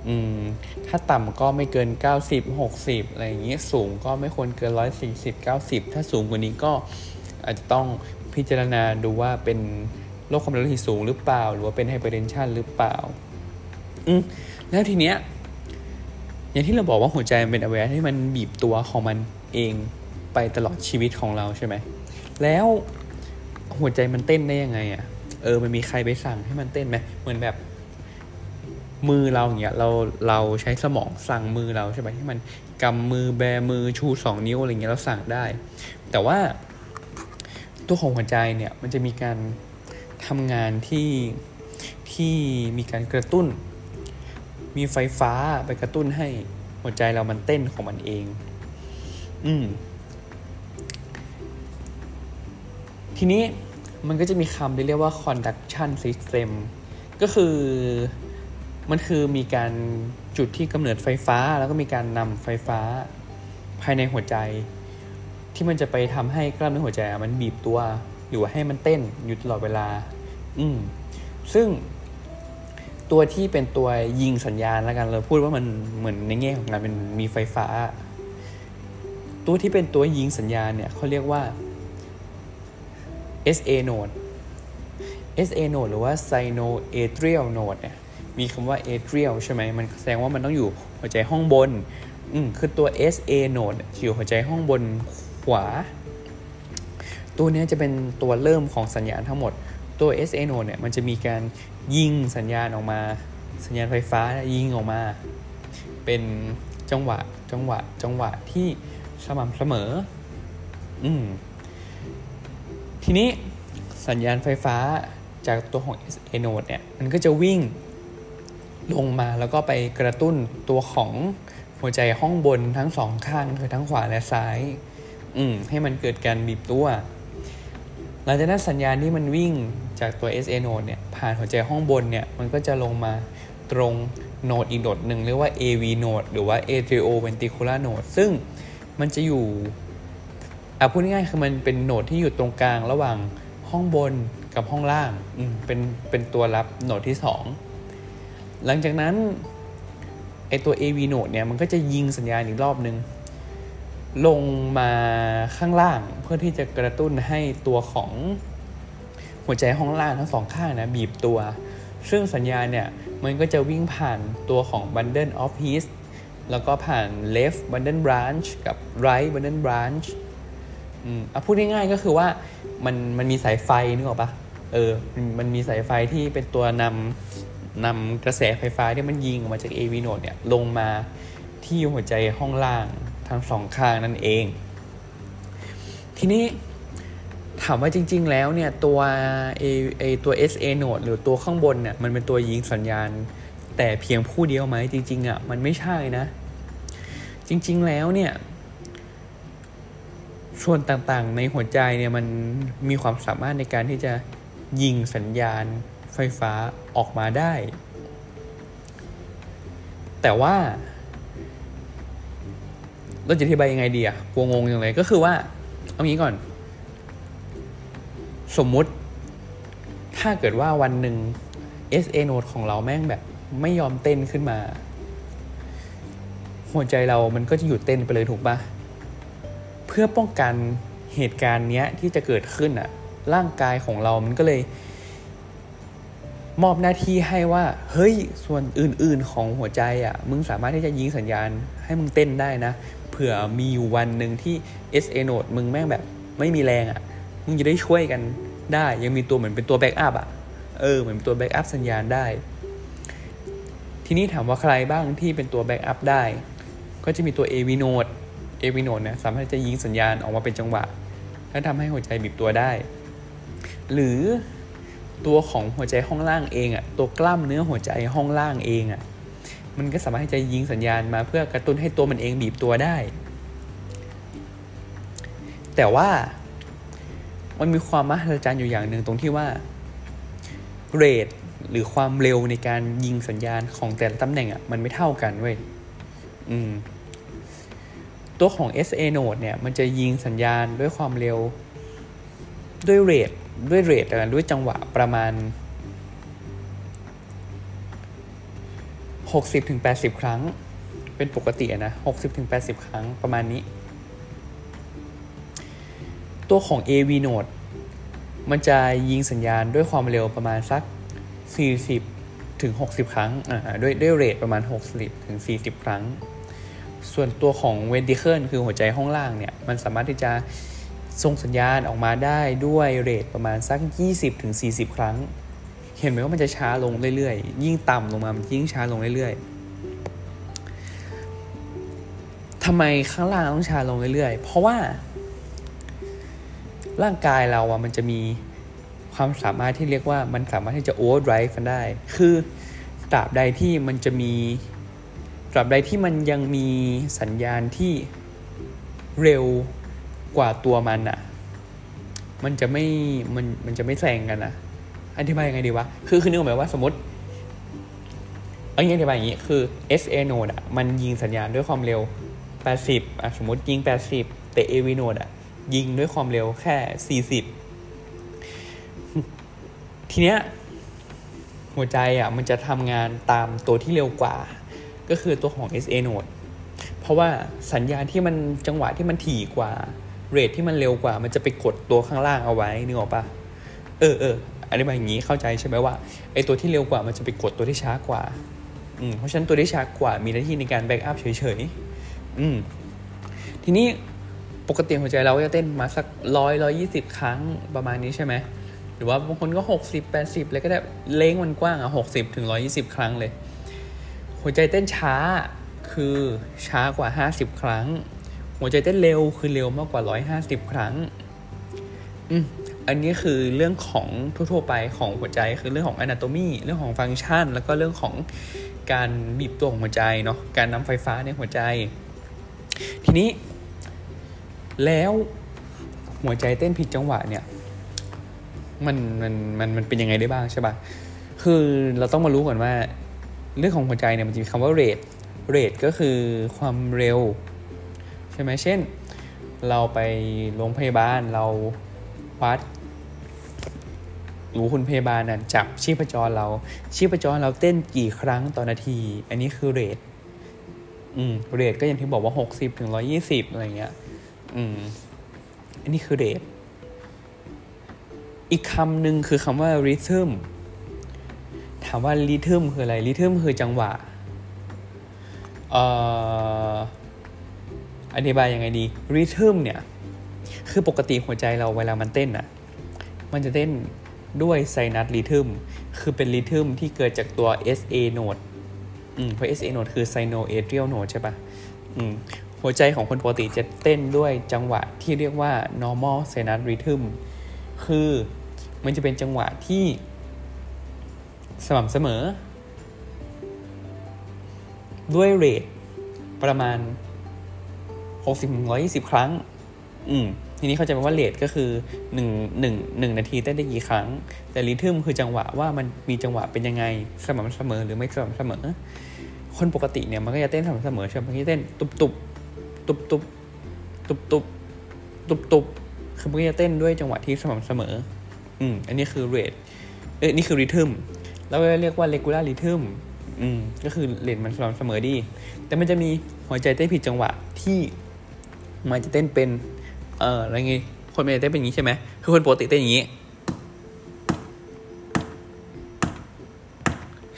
อืม ถ้าต่ำก็ไม่เกิน 90 60 อะไรอย่างเงี้ สูงก็ไม่ควรเกิน 140 90 ถ้าสูงกว่านี้ก็อาจจะต้องพิจารณาดูว่าเป็นโรคความดันโลหิตสูงหรือเปล่า หรือว่าเป็นไฮเปอร์เทนชันหรือเปล่า อืม แล้วทีเนี้ย อย่างที่เราบอกว่าหัวใจมันเป็นอวัยวะที่มันบีบตัวของมัน เองไปตลอดชีวิตของเราใช่ไหม แล้วหัวใจมันเต้นได้ยังไงอะ่ะ เออ มันมีใครไปสั่งให้มันเต้นไหมเหมือนแบบมือเราอย่างเงี้ย เรา เราใช้สมองสั่งมือเราใช่ไหมที่มันกำมือแบมือชูสองนิ้วอะไรเงี้ยเราสั่งได้ แต่ว่าตัวของหัวใจเนี่ยมันจะมีการทำงานที่ที่มีการกระตุ้น มีไฟฟ้าไปกระตุ้นให้หัวใจเรามันเต้นของมันเอง อืมทีนี้มันก็จะมีคำที่เรียกว่า conduction system ก็คือมันคือมีการจุดที่กำเนิดไฟฟ้า แล้วก็มีการนำไฟฟ้าภายในหัวใจ ที่มันจะไปทำให้กล้ามเนื้อหัวใจมันบีบตัว หรือว่าให้มันเต้นอยู่ตลอดเวลา อืมซึ่งตัวที่เป็นตัวยิงสัญญาณแล้วกันเราพูดว่ามันเหมือนในแง่ของการเป็นมีไฟฟ้า ตัวที่เป็นตัวยิงสัญญาณเนี่ยเขาเรียกว่า SA node SA node หรือว่า sinoatrial node เนี่ยมีคำว่า atrial ใช่ไหมมันแสดงว่ามันต้องอยู่หัวใจห้องบน อืมคือตัว SA node อยู่หัวใจห้องบนขวา ตัวนี้จะเป็นตัวเริ่มของสัญญาณทั้งหมด ตัว SA node เนี่ยมันจะมีการยิงสัญญาณออกมา สัญญาณไฟฟ้ายิงออกมา เป็นจังหวะ จังหวะ จังหวะที่ สม่ำเสมอ อืม ทีนี้สัญญาณไฟฟ้าจากตัวของ SA node เนี่ย มันก็จะวิ่งลงมาแล้วก็ไปกระตุ้นตัวของหัวใจห้องบนทั้งสองข้างคือทั้งขวาและซ้าย อืม ให้มันเกิดการบีบตัว หลังจากนั้นสัญญาณที่มันวิ่งจากตัว SA node เนี่ย ผ่านหัวใจห้องบนเนี่ย มันก็จะลงมาตรงโนดอีกโนดหนึ่งเรียกว่า AV node หรือว่า atrioventricular node ซึ่ง มันจะอยู่อะพูดง่ายๆคือมันเป็นโหนดที่อยู่ตรงกลางระหว่างห้องบนกับห้องล่างเป็นเป็นตัวรับโหนดที่สองหลังจากนั้นไอตัว AV node เนี่ยมันก็จะยิงสัญญาณอีกรอบนึง ลงมาข้างล่างเพื่อที่จะกระตุ้นให้ตัวของหัวใจห้องล่างทั้งสองข้างนะบีบตัว ซึ่งสัญญาณเนี่ยมันก็จะวิ่งผ่านตัวของ bundle of His แล้วก็ผ่าน left bundle branch กับ right bundle branch อืมอะพูดง่ายๆก็คือว่ามันมันมีสายไฟนึกออกปะเออ มันมีสายไฟที่เป็นตัวนำนำกระแสไฟฟ้าที่มันยิงออกมาจาก AV node เนี่ยลงมาที่หัวใจห้องล่างทั้งสองข้างนั่นเอง ทีนี้ถามว่าจริง ๆ แล้วเนี่ยตัว A A ตัว SA node หรือตัวข้างบนเนี่ยมันเป็นตัวยิงสัญญาณ แต่เพียงผู้เดียวไหมจริง ๆอะมันไม่ใช่นะ จริง ๆ แล้วเนี่ย ส่วนต่างๆ ในหัวใจเนี่ยมันมีความสามารถในการที่จะยิงสัญญาณไฟฟ้าออกมาได้ แต่ว่าเราจะอธิบายยังไงดีอะกลัวงงอย่างไรก็คือว่า เอางี้ก่อน สมมุติ ถ้าเกิดว่าวันหนึ่ง SA node ของเราแม่งแบบ ไม่ยอมเต้นขึ้นมา หัวใจเรามันก็จะหยุดเต้นไปเลยถูกปะเพื่อป้องกันเหตุการณ์เนี้ยที่จะเกิดขึ้นอะร่างกายของเรามันก็เลย มอบหน้าที่ให้ว่าเฮ้ยส่วนอื่น ๆ ของหัวใจอะ่ะมึงสามารถที่จะยิงสัญญาณให้มึงเต้นได้นะ เผื่อมีวันหนึ่งที่ SA node มึงแม่งแบบ ไม่มีแรงอะ่ะมึงจะได้ช่วยกันได้ ยังมีตัวเหมือนเป็นตัว backup อะเออเหมือนเป็นตัว backup สัญญาณได้ ทีนี้ถามว่าใครบ้างที่เป็นตัว backup ได้ ก็จะมีตัว AV node AV node เนี่ยสามารถจะยิงสัญญาณออกมาเป็นจังหวะ และทำให้หัวใจบีบตัวได้ หรือตัวของหัวใจห้องล่างเองอะตัวกล้ามเนื้อหัวใจห้องล่างเองอะมันก็สามารถที่จะยิงสัญญาณมาเพื่อกระตุ้นให้ตัวมันเองบีบตัวได้ แต่ว่ามันมีความมหัศจรรย์อยู่อย่างหนึ่งตรงที่ว่าเรท หรือความเร็วในการยิงสัญญาณของแต่ละตำแหน่งอะมันไม่เท่ากันเว้ยอืมตัวของ SA node เนี่ยมันจะยิงสัญญาณด้วยความเร็วด้วยเรทด้วยเรทกันด้วยจังหวะประมาณ 60-80 ครั้ง เป็นปกติอะนะ60-80 ครั้งประมาณนี้ ตัวของ AV node มันจะยิงสัญญาณด้วยความเร็วประมาณสัก 40ถึง60 ครั้งด้วยด้วยเรทประมาณ 60ถึง40 ครั้ง ส่วนตัวของ ventricle คือหัวใจห้องล่างเนี่ย มันสามารถที่จะส่งสัญญาณออกมาได้ด้วยเรทประมาณสัก 20-40 ครั้ง เห็นไหมว่ามันจะช้าลงเรื่อยๆ ยิ่งต่ำลงมา มันยิ่งช้าลงเรื่อยๆทำไมข้างล่างต้องช้าลงเรื่อยๆ เพราะว่าร่างกายเราอะมันจะมี ความสามารถที่เรียกว่ามันสามารถที่จะ overdrive กันได้ คือตราบใดที่มันจะมีตราบใดที่มันยังมีสัญญาณที่เร็วกว่าตัวมันอะมันจะไม่มันมันจะไม่แซงกันอะอธิบายยังไงดีวะ คือคือนึกออกไหมว่าสมมติเอางี้อธิบายอย่างนี้ คือ SA node อะมันยิงสัญญาณด้วยความเร็ว 80อะสมมติยิง 80 แต่ AV node อะยิงด้วยความเร็วแค่ 40 ทีเนี้ยหัวใจอะมันจะทำงานตามตัวที่เร็วกว่า ก็คือตัวของ SA node เพราะว่าสัญญาณที่มันจังหวะที่มันถี่กว่าเรทที่มันเร็วกว่า มันจะไปกดตัวข้างล่างเอาไว้นึกออกปะเออเอออันนี้มาอย่างนี้เข้าใจใช่ไหมว่าไอตัวที่เร็วกว่ามันจะไปกดตัวที่ช้ากว่าอืมเพราะฉะนั้นตัวที่ช้ากว่ามีหน้าที่ในการแบ็กอัพเฉยๆอืมทีนี้ปกติหัวใจเราจะเต้นมาสักร้อยร้อยี่สิบครั้งประมาณนี้ใช่ไหม หรือว่าบางคนก็หกสิบแปดสิบเลยก็ได้เล้งมันกว้างอะหกสิบถึงร้อยี่สิบครั้งเลย หัวใจเต้นช้าคือช้ากว่าห้าสิบครั้ง หัวใจเต้นเร็วคือเร็วมากกว่าร้อยห้าสิบครั้งอืมอันนี้คือเรื่องของทั่วๆไปของหัวใจคือเรื่องของ anatomy เรื่องของฟังก์ชัน แล้วก็เรื่องของการบีบตัวของหัวใจเนาะการนำไฟฟ้าในหัวใจ ทีนี้แล้วหัวใจเต้นผิดจังหวะเนี่ย มันมันมันมันเป็นยังไงได้บ้างใช่ปะ่ะคือเราต้องมารู้ก่อนว่า เรื่องของหัวใจเนี่ยมันจะมีคำว่า rate rate ก็คือความเร็ว ใช่ไหมเช่น เราไปโรงพยาบาลเราวัดรู้คุณพยาบาลน่ะจับชีพจรเรา ชีพจรเราเต้นกี่ครั้งต่อนาที อันนี้คือเรทอืมเรทก็อย่างที่บอกว่าหกสิบถึงร้อยี่สิบอะไรเงี้ย อืม อันนี้คือเรท อีกคำหนึ่งคือคำว่า rhythm ถามว่า rhythm คืออะไร rhythm คือจังหวะอธิบายยังไงดี rhythm เนี่ย คือปกติหัวใจเราเวลามันเต้นอะมันจะเต้นด้วยไซนัสริทึมคือเป็นริทึมที่เกิดจากตัว SA node อืมเพราะ SA node คือ sinoatrial node ใช่ปะอืมหัวใจของคนปกติจะเต้นด้วยจังหวะที่เรียกว่า normal sinus rhythm คือ มันจะเป็นจังหวะที่สม่ำเสมอ ด้วยเรทประมาณ 60-120 ครั้ง อืมทีนี้เขาจะแปลว่าเรทก็คือหนึ่งหนึ่งหนึ่งนาทีเต้นได้กี่ครั้ง แต่ริทึมคือจังหวะว่ามันมีจังหวะเป็นยังไงสม่ำเสมอหรือไม่สม่ำเสมอ คนปกติเนี่ยมันก็จะเต้นสม่ำเสมอใช่ไหมมันก็จะเต้นตุบตุบตุบตุบตุบตุบตุบตุบคือมันก็จะเต้นด้วยจังหวะที่สม่ำเสมอ อืมอันนี้คือเรทเอ้ยนี่คือริทึมแล้วก็เรียกว่า regular rhythm อืมก็คือเรทมันสม่ำเสมอดี แต่มันจะมีหัวใจเต้นผิดจังหวะที่มันจะเต้นเป็น เอ่ออะไรงี้คนไม่ได้เต้นเป็นอย่างนี้ใช่ไหมคือคนปกติเต้นอย่างนี้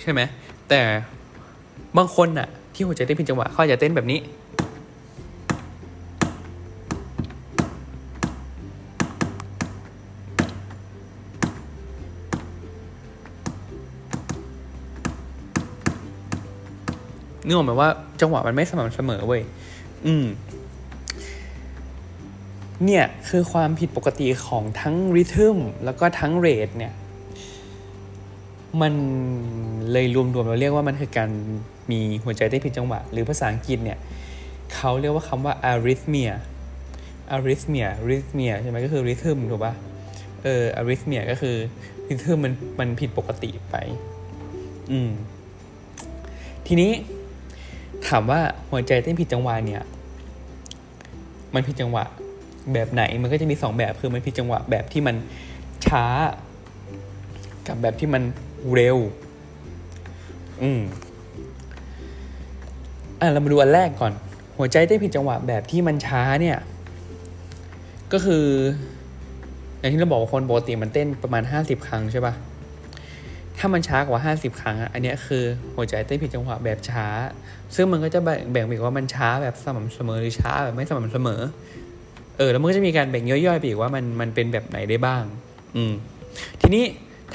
ใช่ไหมแต่บางคนน่ะที่หัวใจเต้นผิดจังหวะเขาจะเต้นแบบนี้ นึกออกไหมว่าจังหวะมันไม่สม่ำเสมอเว้ยอืม เนี่ยคือความผิดปกติของทั้งริทึมแล้วก็ทั้งเรทเนี่ย มันเลยรวมๆเราเรียกว่ามันคือการมีหัวใจเต้นผิดจังหวะ หรือภาษาอังกฤษเนี่ยเขาเรียกว่าคำว่า arrhythmia arrhythmia arrhythmia ใช่ไหมก็คือ rhythm ถูกปะเออ arrhythmia ก็คือ rhythm มันมันผิดปกติไป อืม ทีนี้ ถามว่าหัวใจเต้นผิดจังหวะเนี่ย มันผิดจังหวะแบบไหนมันก็จะมีสองแบบคือมันผิดจังหวะแบบที่มันช้า กับแบบที่มันเร็ว อืมอะเรามาดูอันแรกก่อน หัวใจเต้นผิดจังหวะแบบที่มันช้าเนี่ย ก็คืออย่างที่เราบอกว่าคนปกติมันเต้นประมาณห้าสิบครั้งใช่ปะ ถ้ามันช้ากว่าห้าสิบครั้งอะอันนี้คือหัวใจเต้นผิดจังหวะแบบช้า ซึ่งมันก็จะแบ่งแบ่งไปว่ามันช้าแบบสม่ำเสมอหรือช้าแบบไม่สม่ำเสมอ เออ แล้วมันก็จะมีการแบ่งย่อยๆไปอีกว่ามันมันเป็นแบบไหนได้บ้าง อืม ทีนี้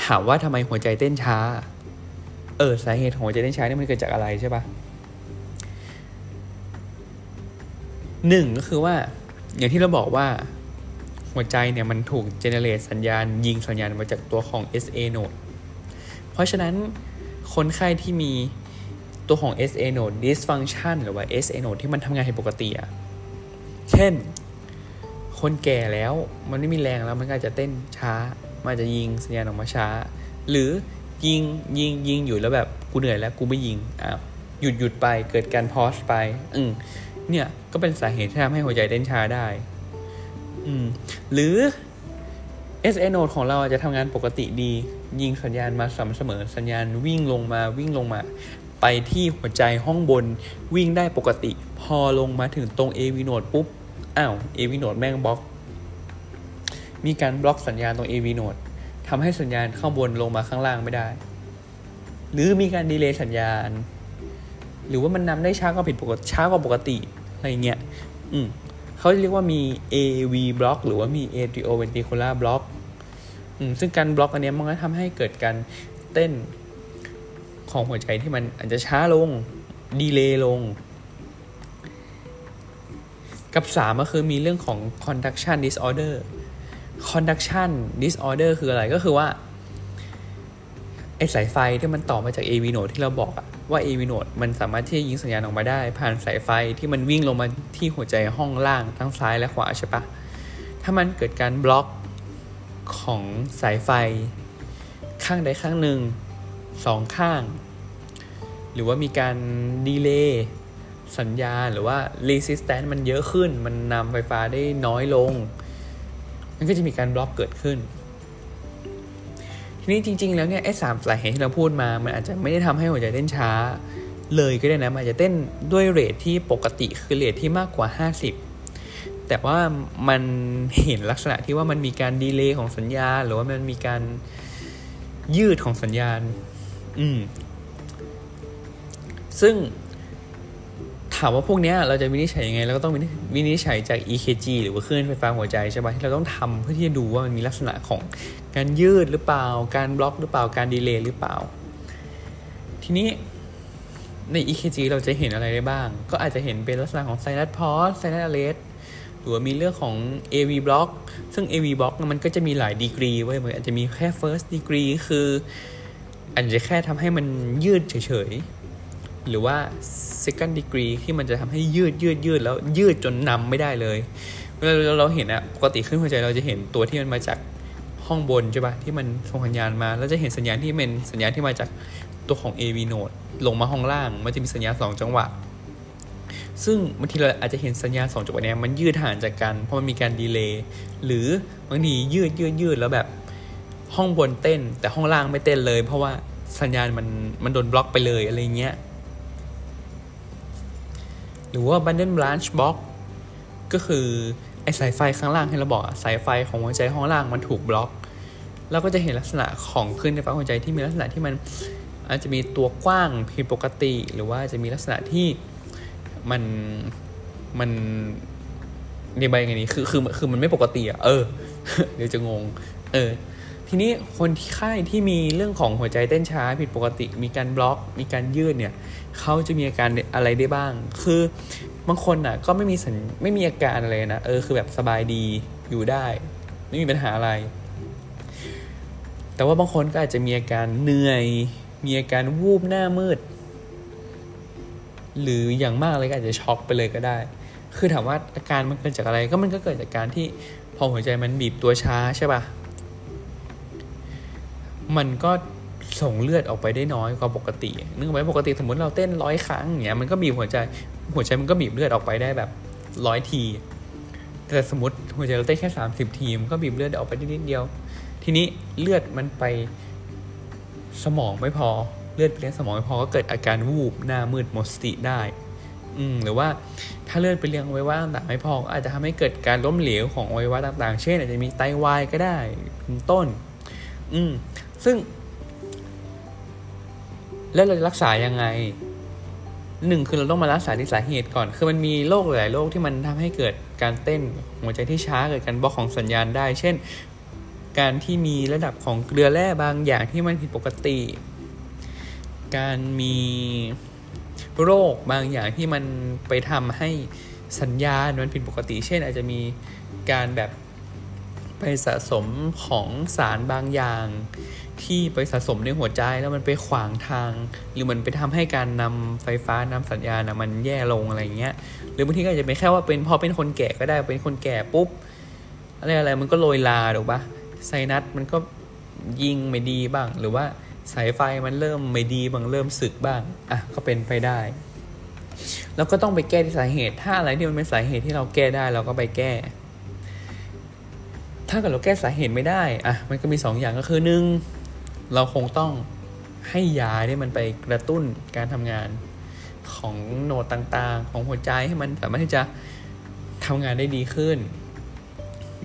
ถามว่าทำไมหัวใจเต้นช้า เออสาเหตุของหัวใจเต้นช้านี่มันเกิดจากอะไรใช่ปะหนึ่งก็คือว่า อย่างที่เราบอกว่าหัวใจเนี่ยมันถูกเจเนเรตสัญญาณยิงสัญญาณมาจากตัวของ SA node ราะฉะนั้นคนไข้ที่มีตัวของ SA node dysfunction หรือว่า SA node ที่มันทำงานผิดปกติอะเช่น คนแก่แล้วมันไม่มีแรงแล้วมันก็อาจจะเต้นช้า มันจะยิงสัญญาณออกมาช้า หรือยิงยิงยิงอยู่แล้วแบบกูเหนื่อยแล้วกูไม่ยิงอ้าวหยุดหยุดไปเกิดการพอสไป อืมเนี่ยก็เป็นสาเหตุที่ทำให้หัวใจเต้นช้าได้ อืมหรือ SA node ของเราอาจจะทำงานปกติดี ยิงสัญญาณมาสม่ำเสมอสัญญาณวิ่งลงมาวิ่งลงมา ไปที่หัวใจห้องบนวิ่งได้ปกติ พอลงมาถึงตรง AV node ปุ๊บ อ้าว AV node แม่งบล็อก มีการบล็อกสัญญาณตรง AV node ทำให้สัญญาณข้างบนลงมาข้างล่างไม่ได้ หรือมีการดีเลย์สัญญาณ หรือว่ามันนำได้ช้ากว่าผิดปกติช้ากว่าปกติอะไรเงี้ย อืม เขาเรียกว่ามี AV block หรือว่ามี atrioventricular block อืมซึ่งการบล็อกอันนี้มันก็ทำให้เกิดการเต้นของหัวใจที่มันอาจจะช้าลง ดีเลย์ลง กับสามก็คือมีเรื่องของ conduction disorder conduction disorder คืออะไรก็คือว่า ไอสายไฟที่มันต่อมาจาก AV node ที่เราบอกอะว่า AV node มันสามารถที่จะยิงสัญญาณออกมาได้ ผ่านสายไฟที่มันวิ่งลงมาที่หัวใจห้องล่างทั้งซ้ายและขวาใช่ปะถ้ามันเกิดการบล็อกของสายไฟ ข้างใดข้างหนึ่งสองข้าง หรือว่ามีการดีเลย์สัญญาณหรือว่า resistance มันเยอะขึ้น มันนำไฟฟ้าได้น้อยลง มันก็จะมีการบล็อกเกิดขึ้น นี้จริง ๆ แล้วเนี่ยไอ้สามสาเหตุที่เราพูดมา มันอาจจะไม่ได้ทำให้หัวใจเต้นช้า เลยก็ได้นะมันอาจจะเต้นด้วยเรทที่ปกติคือเรทที่มากกว่า 50 แต่ว่ามันเห็นลักษณะที่ว่ามันมีการดีเลย์ของสัญญาณหรือว่ามันมีการยืดของสัญญาณ อืมซึ่ง ถามว่าพวกนี้เราจะวินิจฉัยยังไงเราก็ต้องวินิจฉัยจาก EKG หรือว่าคลื่นไฟฟ้าหัวใจใช่ไหมที่เราต้องทำเพื่อที่จะดูว่ามันมีลักษณะของการยืดหรือเปล่า การบล็อกหรือเปล่าการดีเลย์หรือเปล่า ทีนี้ใน EKG เราจะเห็นอะไรได้บ้าง ก็อาจจะเห็นเป็นลักษณะของ sinus pause sinus arrest หรือว่ามีเรื่องของ AV block ซึ่ง AV block มันก็จะมีหลายดีกรีไว้ยมันอาจจะมีแค่ first degree คืออาจจะแค่ทำให้มันยืดเฉยๆ หรือว่า second degree ที่มันจะทำให้ยืดยืดยืดแล้วยืดจนนำไม่ได้เลยเวลาเราเห็นอะปกติขึ้นหัวใจเราจะเห็นตัวที่มันมาจากห้องบนใช่ปะที่มันส่งสัญญาณมา แล้วจะเห็นสัญญาณที่เป็นสัญญาณที่มาจากตัวของ AV node ลงมาห้องล่าง มันจะมีสัญญาณสองจังหวะ ซึ่งบางทีเราอาจจะเห็นสัญญาณสองจังหวะเนี้ยมันยืดห่างจากกัน เพราะมันมีการดีเลย์หรือบางทียืดยืดยืดแล้วแบบห้องบนเต้น แต่ห้องล่างไม่เต้นเลย เพราะว่าสัญญาณมันมันโดนบล็อกไปเลยอะไรเงี้ย หรือว่า bundle branch block ก็คือ ไอสายไฟข้างล่างที่เราบอกอะสายไฟของหัวใจห้องล่างมันถูกบล็อกเราก็จะเห็นลักษณะของคลื่นไฟฟ้าหัวใจที่มีลักษณะที่มันอาจจะมีตัวกว้างผิดปกติ หรือว่าจะมีลักษณะที่มันมันในใบไงนี้คือคือคือมันไม่ปกติอะเออเดี๋ยวจะงง เออ ทีนี้คนที่ไข้ที่มีเรื่องของหัวใจเต้นช้าผิดปกติ มีการบล็อก มีการยืดเนี่ยเขาจะมีอาการอะไรได้บ้าง คือบางคนอะก็ไม่มีสัญไม่มีอาการอะไรนะเออคือแบบสบายดีอยู่ได้ ไม่มีปัญหาอะไร แต่ว่าบางคนก็อาจจะมีอาการเหนื่อย มีอาการวูบหน้ามืด หรืออย่างมากเลยก็อาจจะช็อกไปเลยก็ได้ คือถามว่าอาการมันเกิดจากอะไรก็มันก็เกิดจากการที่พอหัวใจมันบีบตัวช้าใช่ปะ มันก็ส่งเลือดออกไปได้น้อยกว่าปกตินึกไว้ปกติสมมติเราเต้นร้อยครั้งอย่างเงี้ยมันก็บีบหัวใจหัวใจมันก็บีบเลือดออกไปได้แบบร้อยที แต่สมมติหัวใจเราเต้นแค่สามสิบทีมันก็บีบเลือดออกไปนิดเดียว ทีนี้เลือดมันไปสมองไม่พอเลือดไปเลี้ยงสมองไม่พอก็เกิดอาการวูบหน้ามืดหมดสติได้ อืมหรือว่าถ้าเลือดไปเลี้ยงอวัยวะต่างๆไม่พอก็อาจจะทำให้เกิดการล้มเหลวของอวัยวะต่างๆ เช่นอาจจะมีไตวายก็ได้เป็นต้น อืม ซึ่ง แล้วเราจะรักษายังไงหนึ่งคือเราต้องมารักษาที่สาเหตุก่อน คือมันมีโรคหลายโรคที่มันทำให้เกิดการเต้นหัวใจที่ช้าเกิดการบล็อกของสัญญาณได้ เช่น การที่มีระดับของเกลือแร่บางอย่างที่มันผิดปกติ การมีโรคบางอย่างที่มันไปทำให้สัญญาณมันผิดปกติ เช่น อาจจะมีการแบบไปสะสมของสารบางอย่าง ที่ไปสะสมในหัวใจแล้วมันไปขวางทาง หรือมันไปทำให้การนำไฟฟ้านำสัญญาณนะมันแย่ลงอะไรเงี้ยหรือบางทีก็อาจจะเป็นแค่ว่าเป็นพอเป็นคนแก่ก็ได้เป็นคนแก่ปุ๊บอะไรอะไรมันก็โรยลาถูกปะไซนัสมันก็ยิงไม่ดีบ้าง หรือว่าสายไฟมันเริ่มไม่ดีบางเริ่มสึกบ้างอะก็เป็นไปได้ แล้วก็ต้องไปแก้ที่สาเหตุ ถ้าอะไรที่มันเป็นสาเหตุที่เราแก้ได้เราก็ไปแก้ ถ้าเกิดเราแก้สาเหตุไม่ได้อะมันก็มีสองอย่างก็คือหนึ่ง เราคงต้องให้ยาที่มันไปกระตุ้นการทำงานของโนดต่างๆ ของหัวใจให้มันสามารถที่จะทำงานได้ดีขึ้น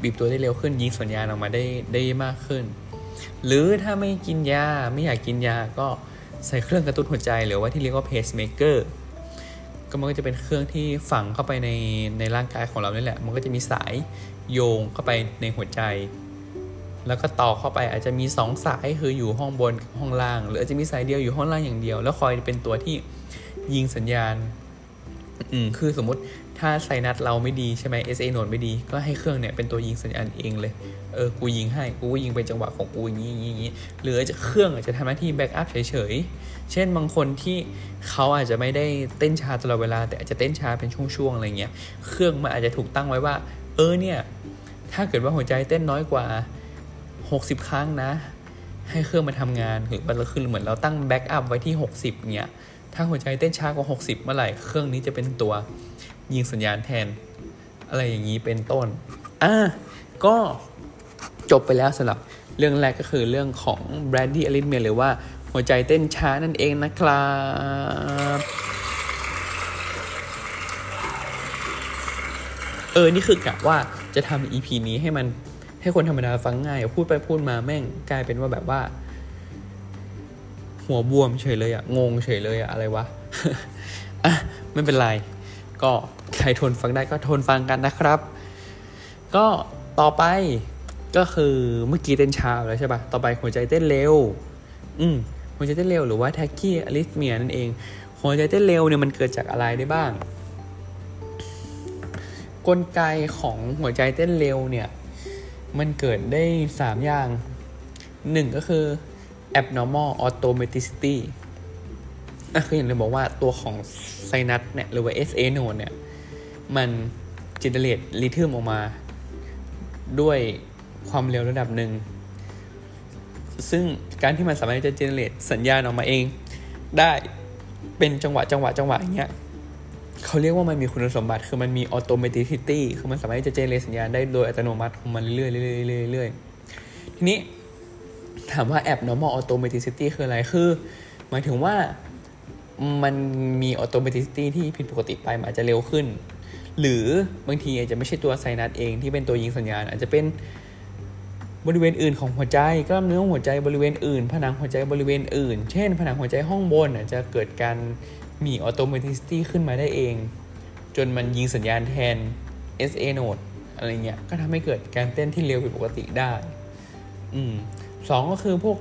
บีบตัวได้เร็วขึ้นยิงสัญญาณออกมาได้ได้มากขึ้น หรือถ้าไม่กินยาไม่อยากกินยาก็ใส่เครื่องกระตุ้นหัวใจ หรือว่าที่เรียกว่าเพสเมเกอร์ก็มันก็จะเป็นเครื่องที่ฝังเข้าไปในในร่างกายของเรานี่แหละ มันก็จะมีสายโยงเข้าไปในหัวใจ แล้วก็ต่อเข้าไปอาจจะมีสองสายคืออยู่ห้องบนกับห้องล่าง หรืออาจจะมีสายเดียวอยู่ห้องล่างอย่างเดียว แล้วคอยเป็นตัวที่ยิงสัญญาณ อืมคือสมมติถ้า sinus เราไม่ดีใช่ไหม SA โนดไม่ดี ก็ให้เครื่องเนี่ยเป็นตัวยิงสัญญาณเองเลย เออ กูยิงให้ กูก็ยิงเป็นจังหวะของกูอย่างนี้อย่างนี้หรือจะเครื่องอาจจะทำหน้าที่ backup เฉยๆ เช่นบางคนที่เขาอาจจะไม่ได้เต้นช้าตลอดเวลา แต่อาจจะเต้นช้าเป็นช่วงๆอะไรเงี้ย เครื่องมันอาจจะถูกตั้งไว้ว่า เออเนี่ย ถ้าเกิดว่าหัวใจเต้นน้อยกว่า 60 ครั้งนะ ให้เครื่องมาทำงานคือมันคือเหมือนเราตั้ง backup ไว้ที่ 60เนี่ยถ้าหัวใจเต้นช้ากว่า 60 เมื่อไหร่เครื่องนี้จะเป็นตัวยิงสัญญาณแทน อะไรอย่างนี้เป็นต้นอะก็จบไปแล้วสำหรับเรื่องแรกก็คือเรื่องของ Brady Arrhythmia หรือว่าหัวใจเต้นช้านั่นเองนะครับเออ นี่คือกะว่าจะทำ EP นี้ให้มัน ให้คนธรรมดาฟังง่ายพูดไปพูดมาแม่งกลายเป็นว่าแบบว่า หัวบวมเฉยเลยอะงงเฉยเลยอะอะไรวะอะไม่เป็นไร ก็ใครทนฟังได้ก็ทนฟังกันนะครับ ก็ต่อไปก็คือเมื่อกี้เต้นช้าแล้วใช่ปะต่อไปหัวใจเต้นเร็ว อืมหัวใจเต้นเร็วหรือว่า tachy arrhythmia นั่นเอง หัวใจเต้นเร็วเนี่ยมันเกิดจากอะไรได้บ้าง กลไกของหัวใจเต้นเร็วเนี่ย มันเกิดได้ 3 อย่างหนึ่งก็คือ abnormal automaticity อะคืออย่างที่บอกว่าตัวของไซนัสเนี่ยหรือว่า SA node เนี่ย มันจินเนเรตลิทึมออกมา ด้วยความเร็วระดับหนึ่ง ซึ่งการที่มันสามารถจะเจเนเรตสัญญาณออกมาเอง ได้เป็นจังหวะจังหวะจังหวะอย่างเงี้ย เขาเรียกว่ามันมีคุณสมบัติคือมันมี automaticity คือมันสามารถจะ generate สัญญาณได้โดยอัตโนมัติของมันเรื่อยๆเรื่อยๆเรื่อยๆทีนี้ถามว่าแอบ normal automaticity คืออะไรคือ หมายถึงว่ามันมี automaticity ที่ผิดปกติไปมันอาจจะเร็วขึ้น หรือบางทีอาจจะไม่ใช่ตัว sinus เองที่เป็นตัวยิงสัญญาณ อาจจะเป็นบริเวณอื่นของหัวใจกล้ามเนื้อหัวใจบริเวณอื่น ผนังหัวใจบริเวณอื่น เช่น ผนังหัวใจห้องบนอาจจะเกิดการ มี automaticity ขึ้นมาได้เอง จนมันยิงสัญญาณแทน SA node อะไรเงี้ย ก็ทำให้เกิดการเต้นที่เร็วผิดปกติได้ อืมสองก็คือพวก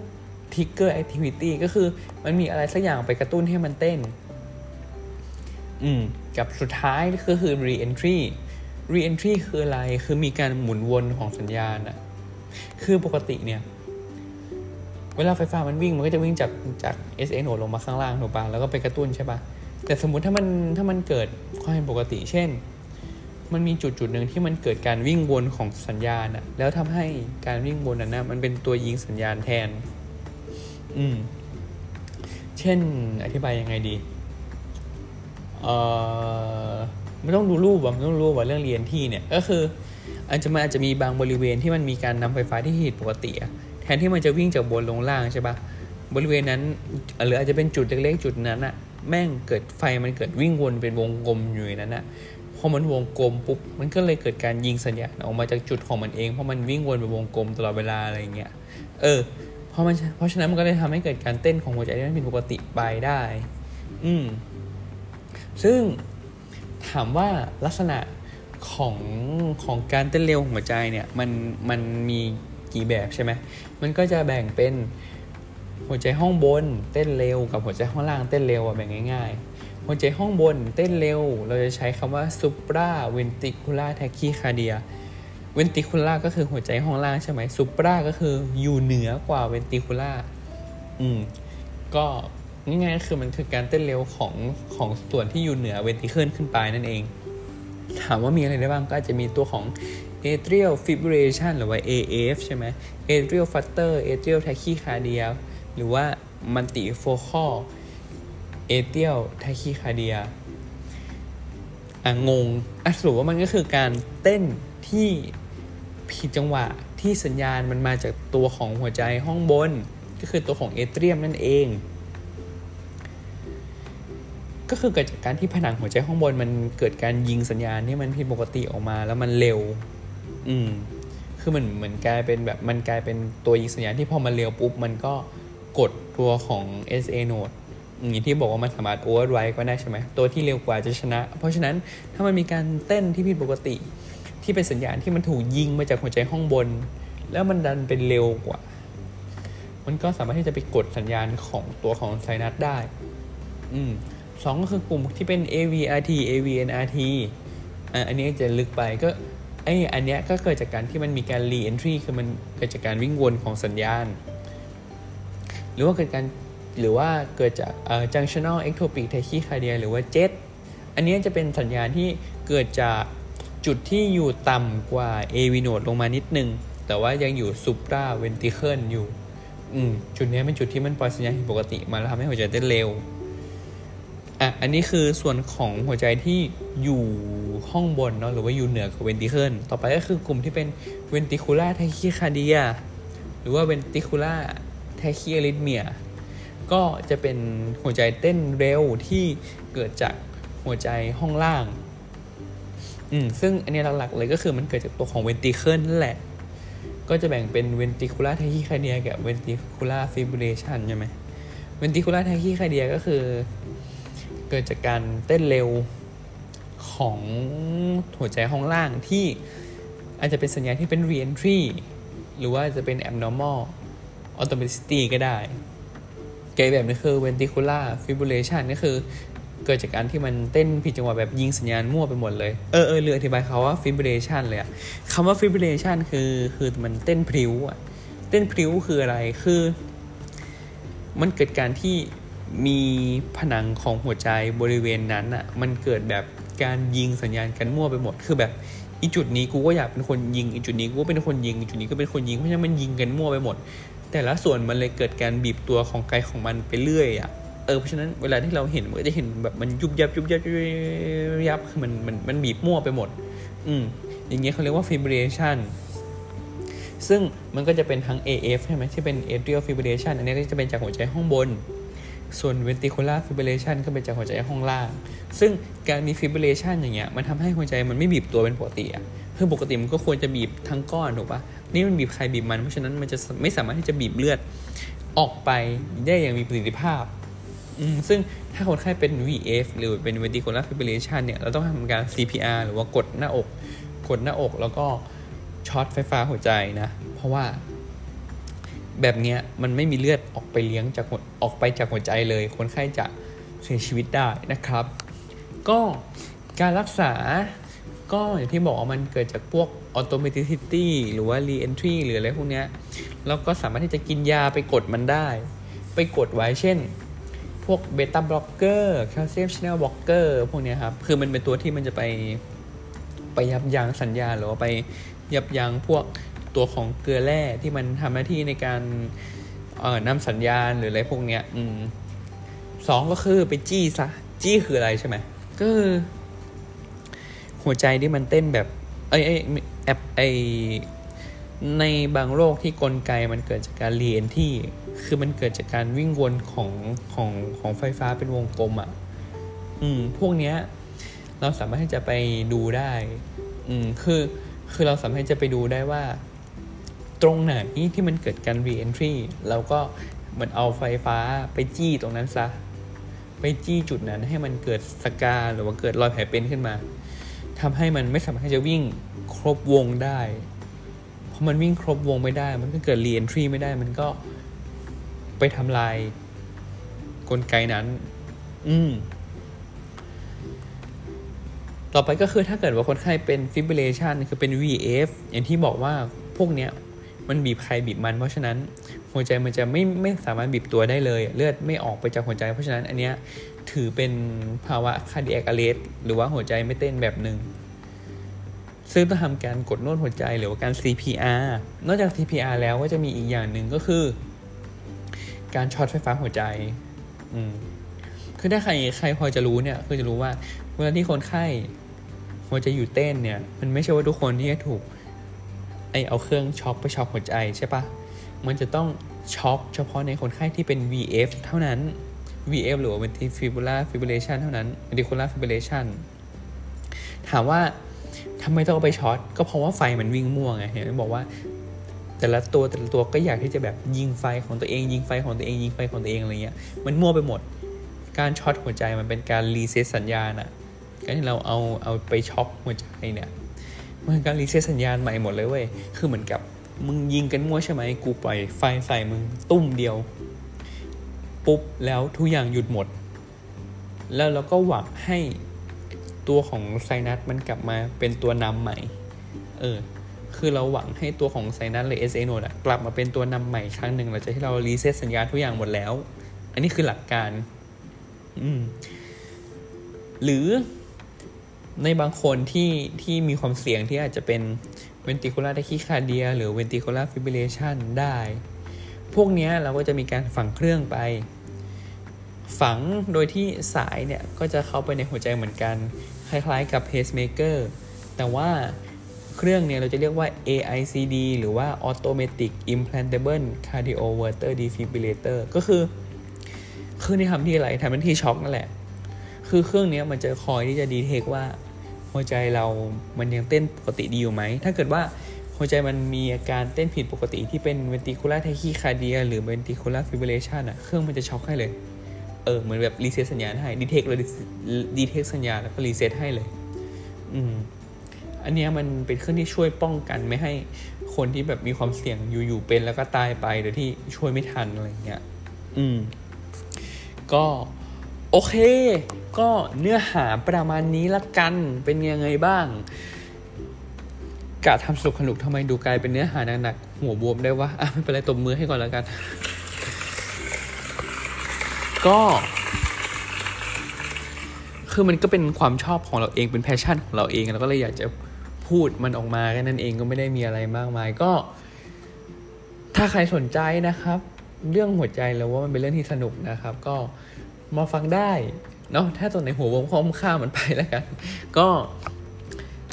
trigger activity ก็คือมันมีอะไรสักอย่างไปกระตุ้นให้มันเต้น อืม กับสุดท้ายก็คือ re-entry re-entry คืออะไร คือมีการหมุนวนของสัญญาณอะคือปกติเนี่ย เวลาไฟฟ้ามันวิ่งมันก็จะวิ่งจากจาก SNO ลงมาข้างล่างถูกปะแล้วก็ไปกระตุ้นใช่ปะแต่สมมติถ้ามันถ้ามันเกิดความปกติ เช่น มันมีจุดจุดหนึ่งที่มันเกิดการวิ่งวนของสัญญาณอะแล้วทำให้การวิ่งวนนั้นนะมันเป็นตัวยิงสัญญาณแทน อืม เช่นอธิบายยังไงดีเอ่อไม่ต้องดูรูปว่าไม่ต้องรู้ว่าเรื่องเรียนที่เนี่ย ก็คืออาจจะมันอาจจะมีบางบริเวณที่มันมีการนำไฟฟ้าที่ผิดปกติอะ แทนที่มันจะวิ่งจากบนลงล่างใช่ปะบริเวณนั้นหรืออาจจะเป็นจุดเล็กๆจุดนั้นอะแม่งเกิดไฟมันเกิดวิ่งวนเป็นวงกลมอยู่ในนั้นอะพอมันวงกลมปุ๊บมันก็เลยเกิดการยิงสัญญาณออกมาจากจุดของมันเองเพราะมันวิ่งวนเป็นวงกลมตลอดเวลาอะไรเงี้ยเออเพราะมันเพราะฉะนั้นมันก็เลยทำให้เกิดการเต้นของหัวใจที่มันผิดปกติไปได้ อืมซึ่งถามว่าลักษณะของของการเต้นเร็วของหัวใจเนี่ยมันมันมี กี่แบบใช่ไหมมันก็จะแบ่งเป็นหัวใจห้องบนเต้นเร็วกับหัวใจห้องล่างเต้นเร็วอะแบ่งง่ายๆ หัวใจห้องบนเต้นเร็ว เราจะใช้คำว่า supra ventricular tachycardia เวนติคูล่าก็คือหัวใจห้องล่างใช่ไหมซูปราก็คืออยู่เหนือกว่าเวนติคูล่าอืมก็ง่ายๆคือมันคือการเต้นเร็วของของส่วนที่อยู่เหนือเวนติเคิลขึ้นไปนั่นเอง ถามว่ามีอะไรได้บ้างก็อาจจะมีตัวของ atrial fibrillation หรือว่า AF ใช่ไหม atrial flutter atrial tachycardia หรือว่า multifocal atrial tachycardia อะงงอะสรุปว่ามันก็คือการเต้นที่ผิดจังหวะที่สัญญาณมันมาจากตัวของหัวใจห้องบน ก็คือตัวของเอเทรียมนั่นเอง ก็คือเกิดจากการที่ผนังหัวใจข้างบนมันเกิดการยิงสัญญาณที่มันผิดปกติออกมาแล้วมันเร็ว อืมคือมันเหมือนกลายเป็นแบบมันกลายเป็นตัวยิงสัญญาณที่พอมันเร็วปุ๊บ มันก็กดตัวของ SA node อย่างที่บอกว่ามันสามารถ override ก็ได้ใช่ไหมตัวที่เร็วกว่าจะชนะ เพราะฉะนั้นถ้ามันมีการเต้นที่ผิดปกติ ที่เป็นสัญญาณที่มันถูกยิงมาจากหัวใจห้องบน แล้วมันดันเป็นเร็วกว่า มันก็สามารถที่จะไปกดสัญญาณของตัวของไซนัสได้ อืมสองก็คือกลุ่มที่เป็น AVRT AVNRT อะอันนี้จะลึกไปก็ ไออันเนี้ยก็เกิดจากการที่มันมีการ re-entry คือมันเกิดจากการวิ่งวนของสัญญาณ หรือว่าเกิดการหรือว่าเกิดจาก uh, junctional ectopic tachycardia หรือว่า JET อันนี้จะเป็นสัญญาณที่เกิดจากจุดที่อยู่ต่ำกว่า AV node ลงมานิดนึง แต่ว่ายังอยู่ supra ventricle อยู่อืมจุดนี้เป็นจุดที่มันปล่อยสัญญาณผิดปกติมาแล้วทำให้หัวใจเต้นเร็ว อะอันนี้คือส่วนของหัวใจที่อยู่ห้องบนเนาะหรือว่าอยู่เหนือกับ ventricle ต่อไปก็คือกลุ่มที่เป็น ventricular tachycardia หรือว่า ventricular tachyarrhythmia ก็จะเป็นหัวใจเต้นเร็วที่เกิดจากหัวใจห้องล่างอืมซึ่งอันนี้หลักๆเลยก็คือมันเกิดจากตัวของ ventricle นั่นแหละ ก็จะแบ่งเป็น ventricular tachycardia กับ ventricular fibrillation ใช่ไหม ventricular tachycardia ก็คือ เกิดจากการเต้นเร็วของหัวใจห้องล่างที่อาจจะเป็นสัญญาณที่เป็น re-entry หรือว่าจะเป็น abnormal automaticity ก็ได้เกยแบบนี้คือ ventricular fibrillation ก็คือเกิดจากการที่มันเต้นผิดจังหวะแบบยิงสัญญาณมั่วไปหมดเลย เออเออเรืออธิบายเขาว่า fibrillation เลยอะคำว่า fibrillation คือคือมันเต้นพริ้วอะเต้นพริ้วคืออะไรคือ มันเกิดการที่ มีผนังของหัวใจบริเวณนั้นอะมันเกิดแบบการยิงสัญญาณกันมั่วไปหมดคือแบบอีจุดนี้กูก็อยากเป็นคนยิงอีจุดนี้กูก็เป็นคนยิงอีจุดนี้ก็เป็นคนยิงเพราะฉะนั้นมันยิงกันมั่วไปหมด แต่ละส่วนมันเลยเกิดการบีบตัวของไกลของมันไปเรื่อยอะเออเพราะฉะนั้นเวลาที่เราเห็นมันก็จะเห็นแบบมันยุบยับยุบยับยุบยับคือมันมันมันบีบมั่วไปหมด อืมอย่างเงี้ยเขาเรียกว่า fibrillation ซึ่งมันก็จะเป็นทั้ง AF ใช่ไหมที่เป็น atrial fibrillation อันนี้ก็จะเป็นจากหัวใจห้องบน ส่วน ventricular fibrillation ก็เป็นจากหัวใจห้องล่าง ซึ่งการมี fibrillation อย่างเงี้ยมันทำให้หัวใจมันไม่บีบตัวเป็นปกติอะคือปกติมันก็ควรจะบีบทั้งก้อนถูกปะนี่มันบีบใครบีบมัน เพราะฉะนั้นมันจะไม่สามารถที่จะบีบเลือดออกไปได้อย่างมีประสิทธิภาพอืมซึ่งถ้าคนไข้เป็น VF หรือเป็น ventricular fibrillation เนี่ย เราต้องทำการ CPR หรือว่ากดหน้าอก กดหน้าอกแล้วก็ช็อตไฟฟ้าหัวใจนะ เพราะว่า แบบเนี้ยมันไม่มีเลือดออกไปเลี้ยงจากหัวออกไปจากหัวใจเลย คนไข้จะเสียชีวิตได้นะครับ ก็การรักษาก็อย่างที่บอกมันเกิดจากพวก automaticity หรือว่า re-entry หรืออะไรพวกเนี้ยแล้วก็สามารถที่จะกินยาไปกดมันได้ ไปกดไว้เช่น พวก beta blocker calcium channel blocker พวกเนี้ยครับ คือมันเป็นตัวที่มันจะไป ไปยับยั้งสัญญาณหรือว่าไปยับยั้งพวก ตัวของเกลือแร่ที่มันทำหน้าที่ในการเอ่อนำสัญญาณหรืออะไรพวกเนี้ย อืมสองก็คือไปจี้ซะ จี้คืออะไรใช่ไหมก็คือหัวใจที่มันเต้นแบบ เอ้ยเอ้ยแอบไอในบางโรคที่กลไกมันเกิดจากการเรียนที่ คือมันเกิดจากการวิ่งวนของของของไฟฟ้าเป็นวงกลมอะ่ะ อืม พวกเนี้ย เราสามารถที่จะไปดูได้ อืม คือ คือเราสามารถที่จะไปดูได้ว่า ตรงไหนที่มันเกิดการ re-entry เราก็เหมันเอาไฟฟ้าไปจี้ตรงนั้นซะ ไปจี้จุดนั้นให้มันเกิดสกาหรือว่าเกิดรอยแผลเป็นขึ้นมาทำให้มันไม่สามารถจะวิ่งครบวงได้ เพราะมันวิ่งครบวงไม่ได้ มันก็เกิด re-entry ไม่ได้ มันก็ไปทำลายกลไกนั้น อืมต่อไปก็คือถ้าเกิดว่าคนไข้เป็น fibrillation คือเป็น VF อย่างที่บอกว่าพวกเนี้ย มันบีบใครบีบมัน เพราะฉะนั้นหัวใจมันจะไม่ไม่สามารถบีบตัวได้เลย เลือดไม่ออกไปจากหัวใจ เพราะฉะนั้นอันเนี้ยถือเป็นภาวะ cardiac arrest หรือว่าหัวใจไม่เต้นแบบหนึ่งซึ่งต้องทำการกดนวดหัวใจหรือว่าการ CPR นอกจาก CPR แล้วก็จะมีอีกอย่างหนึ่งก็คือ การช็อตไฟฟ้าหัวใจ อืมคือถ้าใครใครพอจะรู้เนี่ยคือจะรู้ว่าเวลาที่คนไข้หัวใจหยุดเต้นเนี่ย มันไม่ใช่ว่าทุกคนที่จะถูก ไอเอาเครื่องช็อคไปช็อคหัวใจใช่ปะมันจะต้องช็อคเฉพาะในคนไข้ที่เป็น VF เท่านั้น VF หรือว่า ventricular fibrillation เท่านั้น ventricular fibrillation ถามว่าทำไมต้องเอาไปช็อต ก็เพราะว่าไฟมันวิ่งมั่วไงเห็นบอกว่า แต่ละตัวแต่ละตัวก็อยากที่จะแบบยิงไฟของตัวเอง ยิงไฟของตัวเองยิงไฟของตัวเองอะไรเงี้ยมันมั่วไปหมด การช็อตหัวใจมันเป็นการรีเซ็ตสัญญาณอะการที่เราเอาเอาไปช็อคหัวใจเนี่ย มันการรีเซ็ตสัญญาณใหม่หมดเลยเว้ย คือเหมือนกับมึงยิงกันมั่วใช่ไหม กูปล่อยไฟใส่มึงตุ้มเดียว ปุ๊บแล้วทุกอย่างหยุดหมด แล้วเราก็หวังให้ตัวของไซนัสมันกลับมาเป็นตัวนำใหม่ เออ คือเราหวังให้ตัวของไซนัสหรือ SA node อะกลับมาเป็นตัวนำใหม่ครั้งหนึ่งหลังจากที่เรารีเซ็ตสัญญาณทุกอย่างหมดแล้ว อันนี้คือหลักการ อืม หรือ ในบางคนที่ที่มีความเสี่ยงที่อาจจะเป็น ventricular tachycardia หรือ ventricular fibrillation ได้ พวกนี้เราก็จะมีการฝังเครื่องไป ฝังโดยที่สายเนี่ย ก็จะเข้าไปในหัวใจเหมือนกัน คล้ายๆกับ pacemaker แต่ว่าเครื่องเนี่ยเราจะเรียกว่า AICD หรือว่า automatic implantable cardioverter defibrillator ก็คือเครื่องที่ทำที่อะไรทำหน้าที่ช็อคนั่นแหละ คือเครื่องนี้มันจะคอยที่จะดีเทคว่า หัวใจเรามันยังเต้นปกติดีอยู่ไหม ถ้าเกิดว่าหัวใจมันมีอาการเต้นผิดปกติที่เป็น ventricular tachycardia หรือ ventricular fibrillation อะเครื่องมันจะช็อกให้เลย เออ เหมือนแบบรีเซ็ตสัญญาณให้ detect เลย detect สัญญาณแล้วก็รีเซ็ตให้เลย อืม อันเนี้ยมันเป็นเครื่องที่ช่วยป้องกันไม่ให้คนที่แบบมีความเสี่ยงอยู่ๆเป็นแล้วก็ตายไปโดยที่ช่วยไม่ทันอะไรเงี้ย อืม ก็ โอเค ก็เนื้อหาประมาณนี้ละกัน เป็นยังไงบ้าง กะทำสนุกสนุกทำไมดูกลายเป็นเนื้อหาหนักๆหัวบวมได้วะ อะไม่เป็นไรตบมือให้ก่อนละกัน ก็ คือมันก็เป็นความชอบของเราเองเป็นแพชชั่นของเราเองเราก็เลยอยากจะพูดมันออกมาแค่นั้นเองก็ไม่ได้มีอะไรมากมาย ก็ ถ้าใครสนใจนะครับ เรื่องหัวใจแล้วว่ามันเป็นเรื่องที่สนุกนะครับ ก็ มาฟังได้เนาะถ้าตัวไหนหัววงข้อมข้ามมันไปแล้วกัน ก็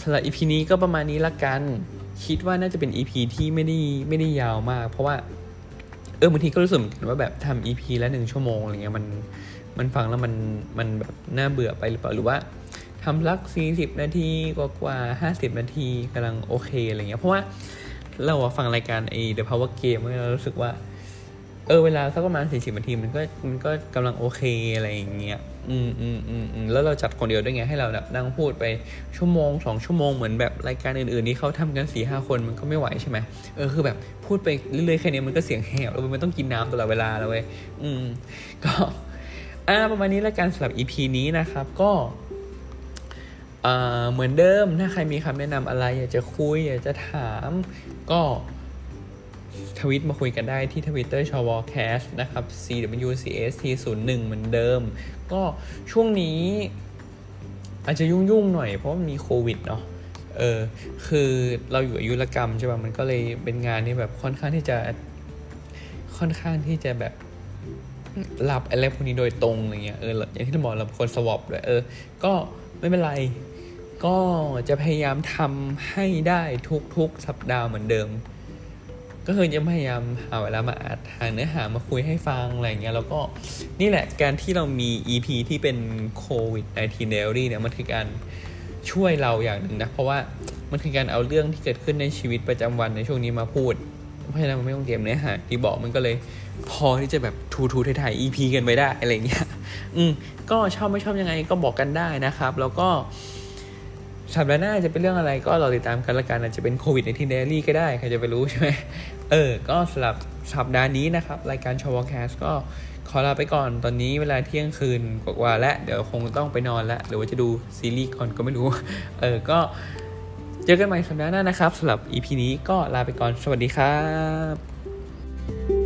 สำหรับ EP นี้ก็ประมาณนี้ละกัน คิดว่าน่าจะเป็น EP ที่ไม่ได้ไม่ได้ยาวมาก เพราะว่า เออบางทีก็รู้สึกเหมือนกันว่าแบบทำ EP ละหนึ่งชั่วโมงอะไรเงี้ยมันมันฟังแล้วมันมันแบบน่าเบื่อไปหรือเปล่าหรือว่าทำลักสี่สิบนาทีกว่ากว่าห้าสิบนาทีกำลังโอเคอะไรเงี้ยเพราะว่าเราฟังรายการไอ้ The Power Game เรารู้สึกว่า เออเวลาสักประมาณสี่สิบนาทีมันก็มันก็กำลังโอเคอะไรอย่างเงี้ยอืมอืมอืมอืมแล้วเราจัดคนเดียวด้วยไงให้เราแบบนั่งพูดไปชั่วโมงสองชั่วโมงเหมือนแบบรายการอื่นๆที่เขาทำกันสี่ห้าคนมันก็ไม่ไหวใช่ไหมเออคือแบบพูดไปเรื่อยๆแค่นี้มันก็เสียงแหบแล้วมันต้องกินน้ำตลอดเวลาแล้วเว้ยอืมก็อ่าประมาณนี้แล้วกันสำหรับ EP นี้นะครับก็อ่าเหมือนเดิมถ้าใครมีคำแนะนำอะไร อยากจะคุย อยากจะถาม ก็ ทวิตมาคุยกันได้ที่ทวิตเตอร์ชาวอแคสนะครับ CWCST 0 1 เหมือนเดิม ก็ช่วงนี้อาจจะยุ่งๆหน่อยเพราะมันมีโควิดเนาะเออคือเราอยู่อายุรกรรมใช่ป่ะมันก็เลยเป็นงานที่แบบค่อนข้างที่จะค่อนข้างที่จะแบบรับอะไรพวกนี้โดยตรงอะไรเงี้ยเอออย่างที่เราบอกเราคนสวอปด้วยเออ ก็ไม่เป็นไร ก็จะพยายามทำให้ได้ทุกๆสัปดาห์เหมือนเดิม ก็คือจะพยายามหาเวลามาอัดหาเนื้อหามาคุยให้ฟังอะไรเงี้ยแล้วก็นี่แหละการที่เรามี EP ที่เป็นโควิด19 diary เนี่ยมันคือการช่วยเราอย่างหนึ่งนะ เพราะว่ามันคือการเอาเรื่องที่เกิดขึ้นในชีวิตประจำวันในช่วงนี้มาพูด เพราะฉะนั้นมันไม่ต้องเตรียมเนื้อหาที่บอกมันก็เลยพอที่จะแบบทูทูถ่าย EP กันไปได้อะไรเงี้ย อืมก็ชอบไม่ชอบยังไงก็บอกกันได้นะครับ แล้วก็ สัปดาห์หน้าจะเป็นเรื่องอะไรก็รอติดตามกันละกันอาจจะเป็นโควิด nineteen diary ก็ได้ ใครจะไปรู้ใช่ไหมเออ ก็สำหรับสัปดาห์นี้นะครับ รายการชอวอแคสต์ก็ขอลาไปก่อนตอนนี้เวลาเที่ยงคืนกว่าและ เดี๋ยวคงต้องไปนอนล้วหรือว่าจะดูซีรีส์ก่อนก็ไม่รู้ เออ ก็เจอกันใหม่สัปดาห์หน้านะครับสำหรับ EP นี้ก็ลาไปก่อนสวัสดีครับ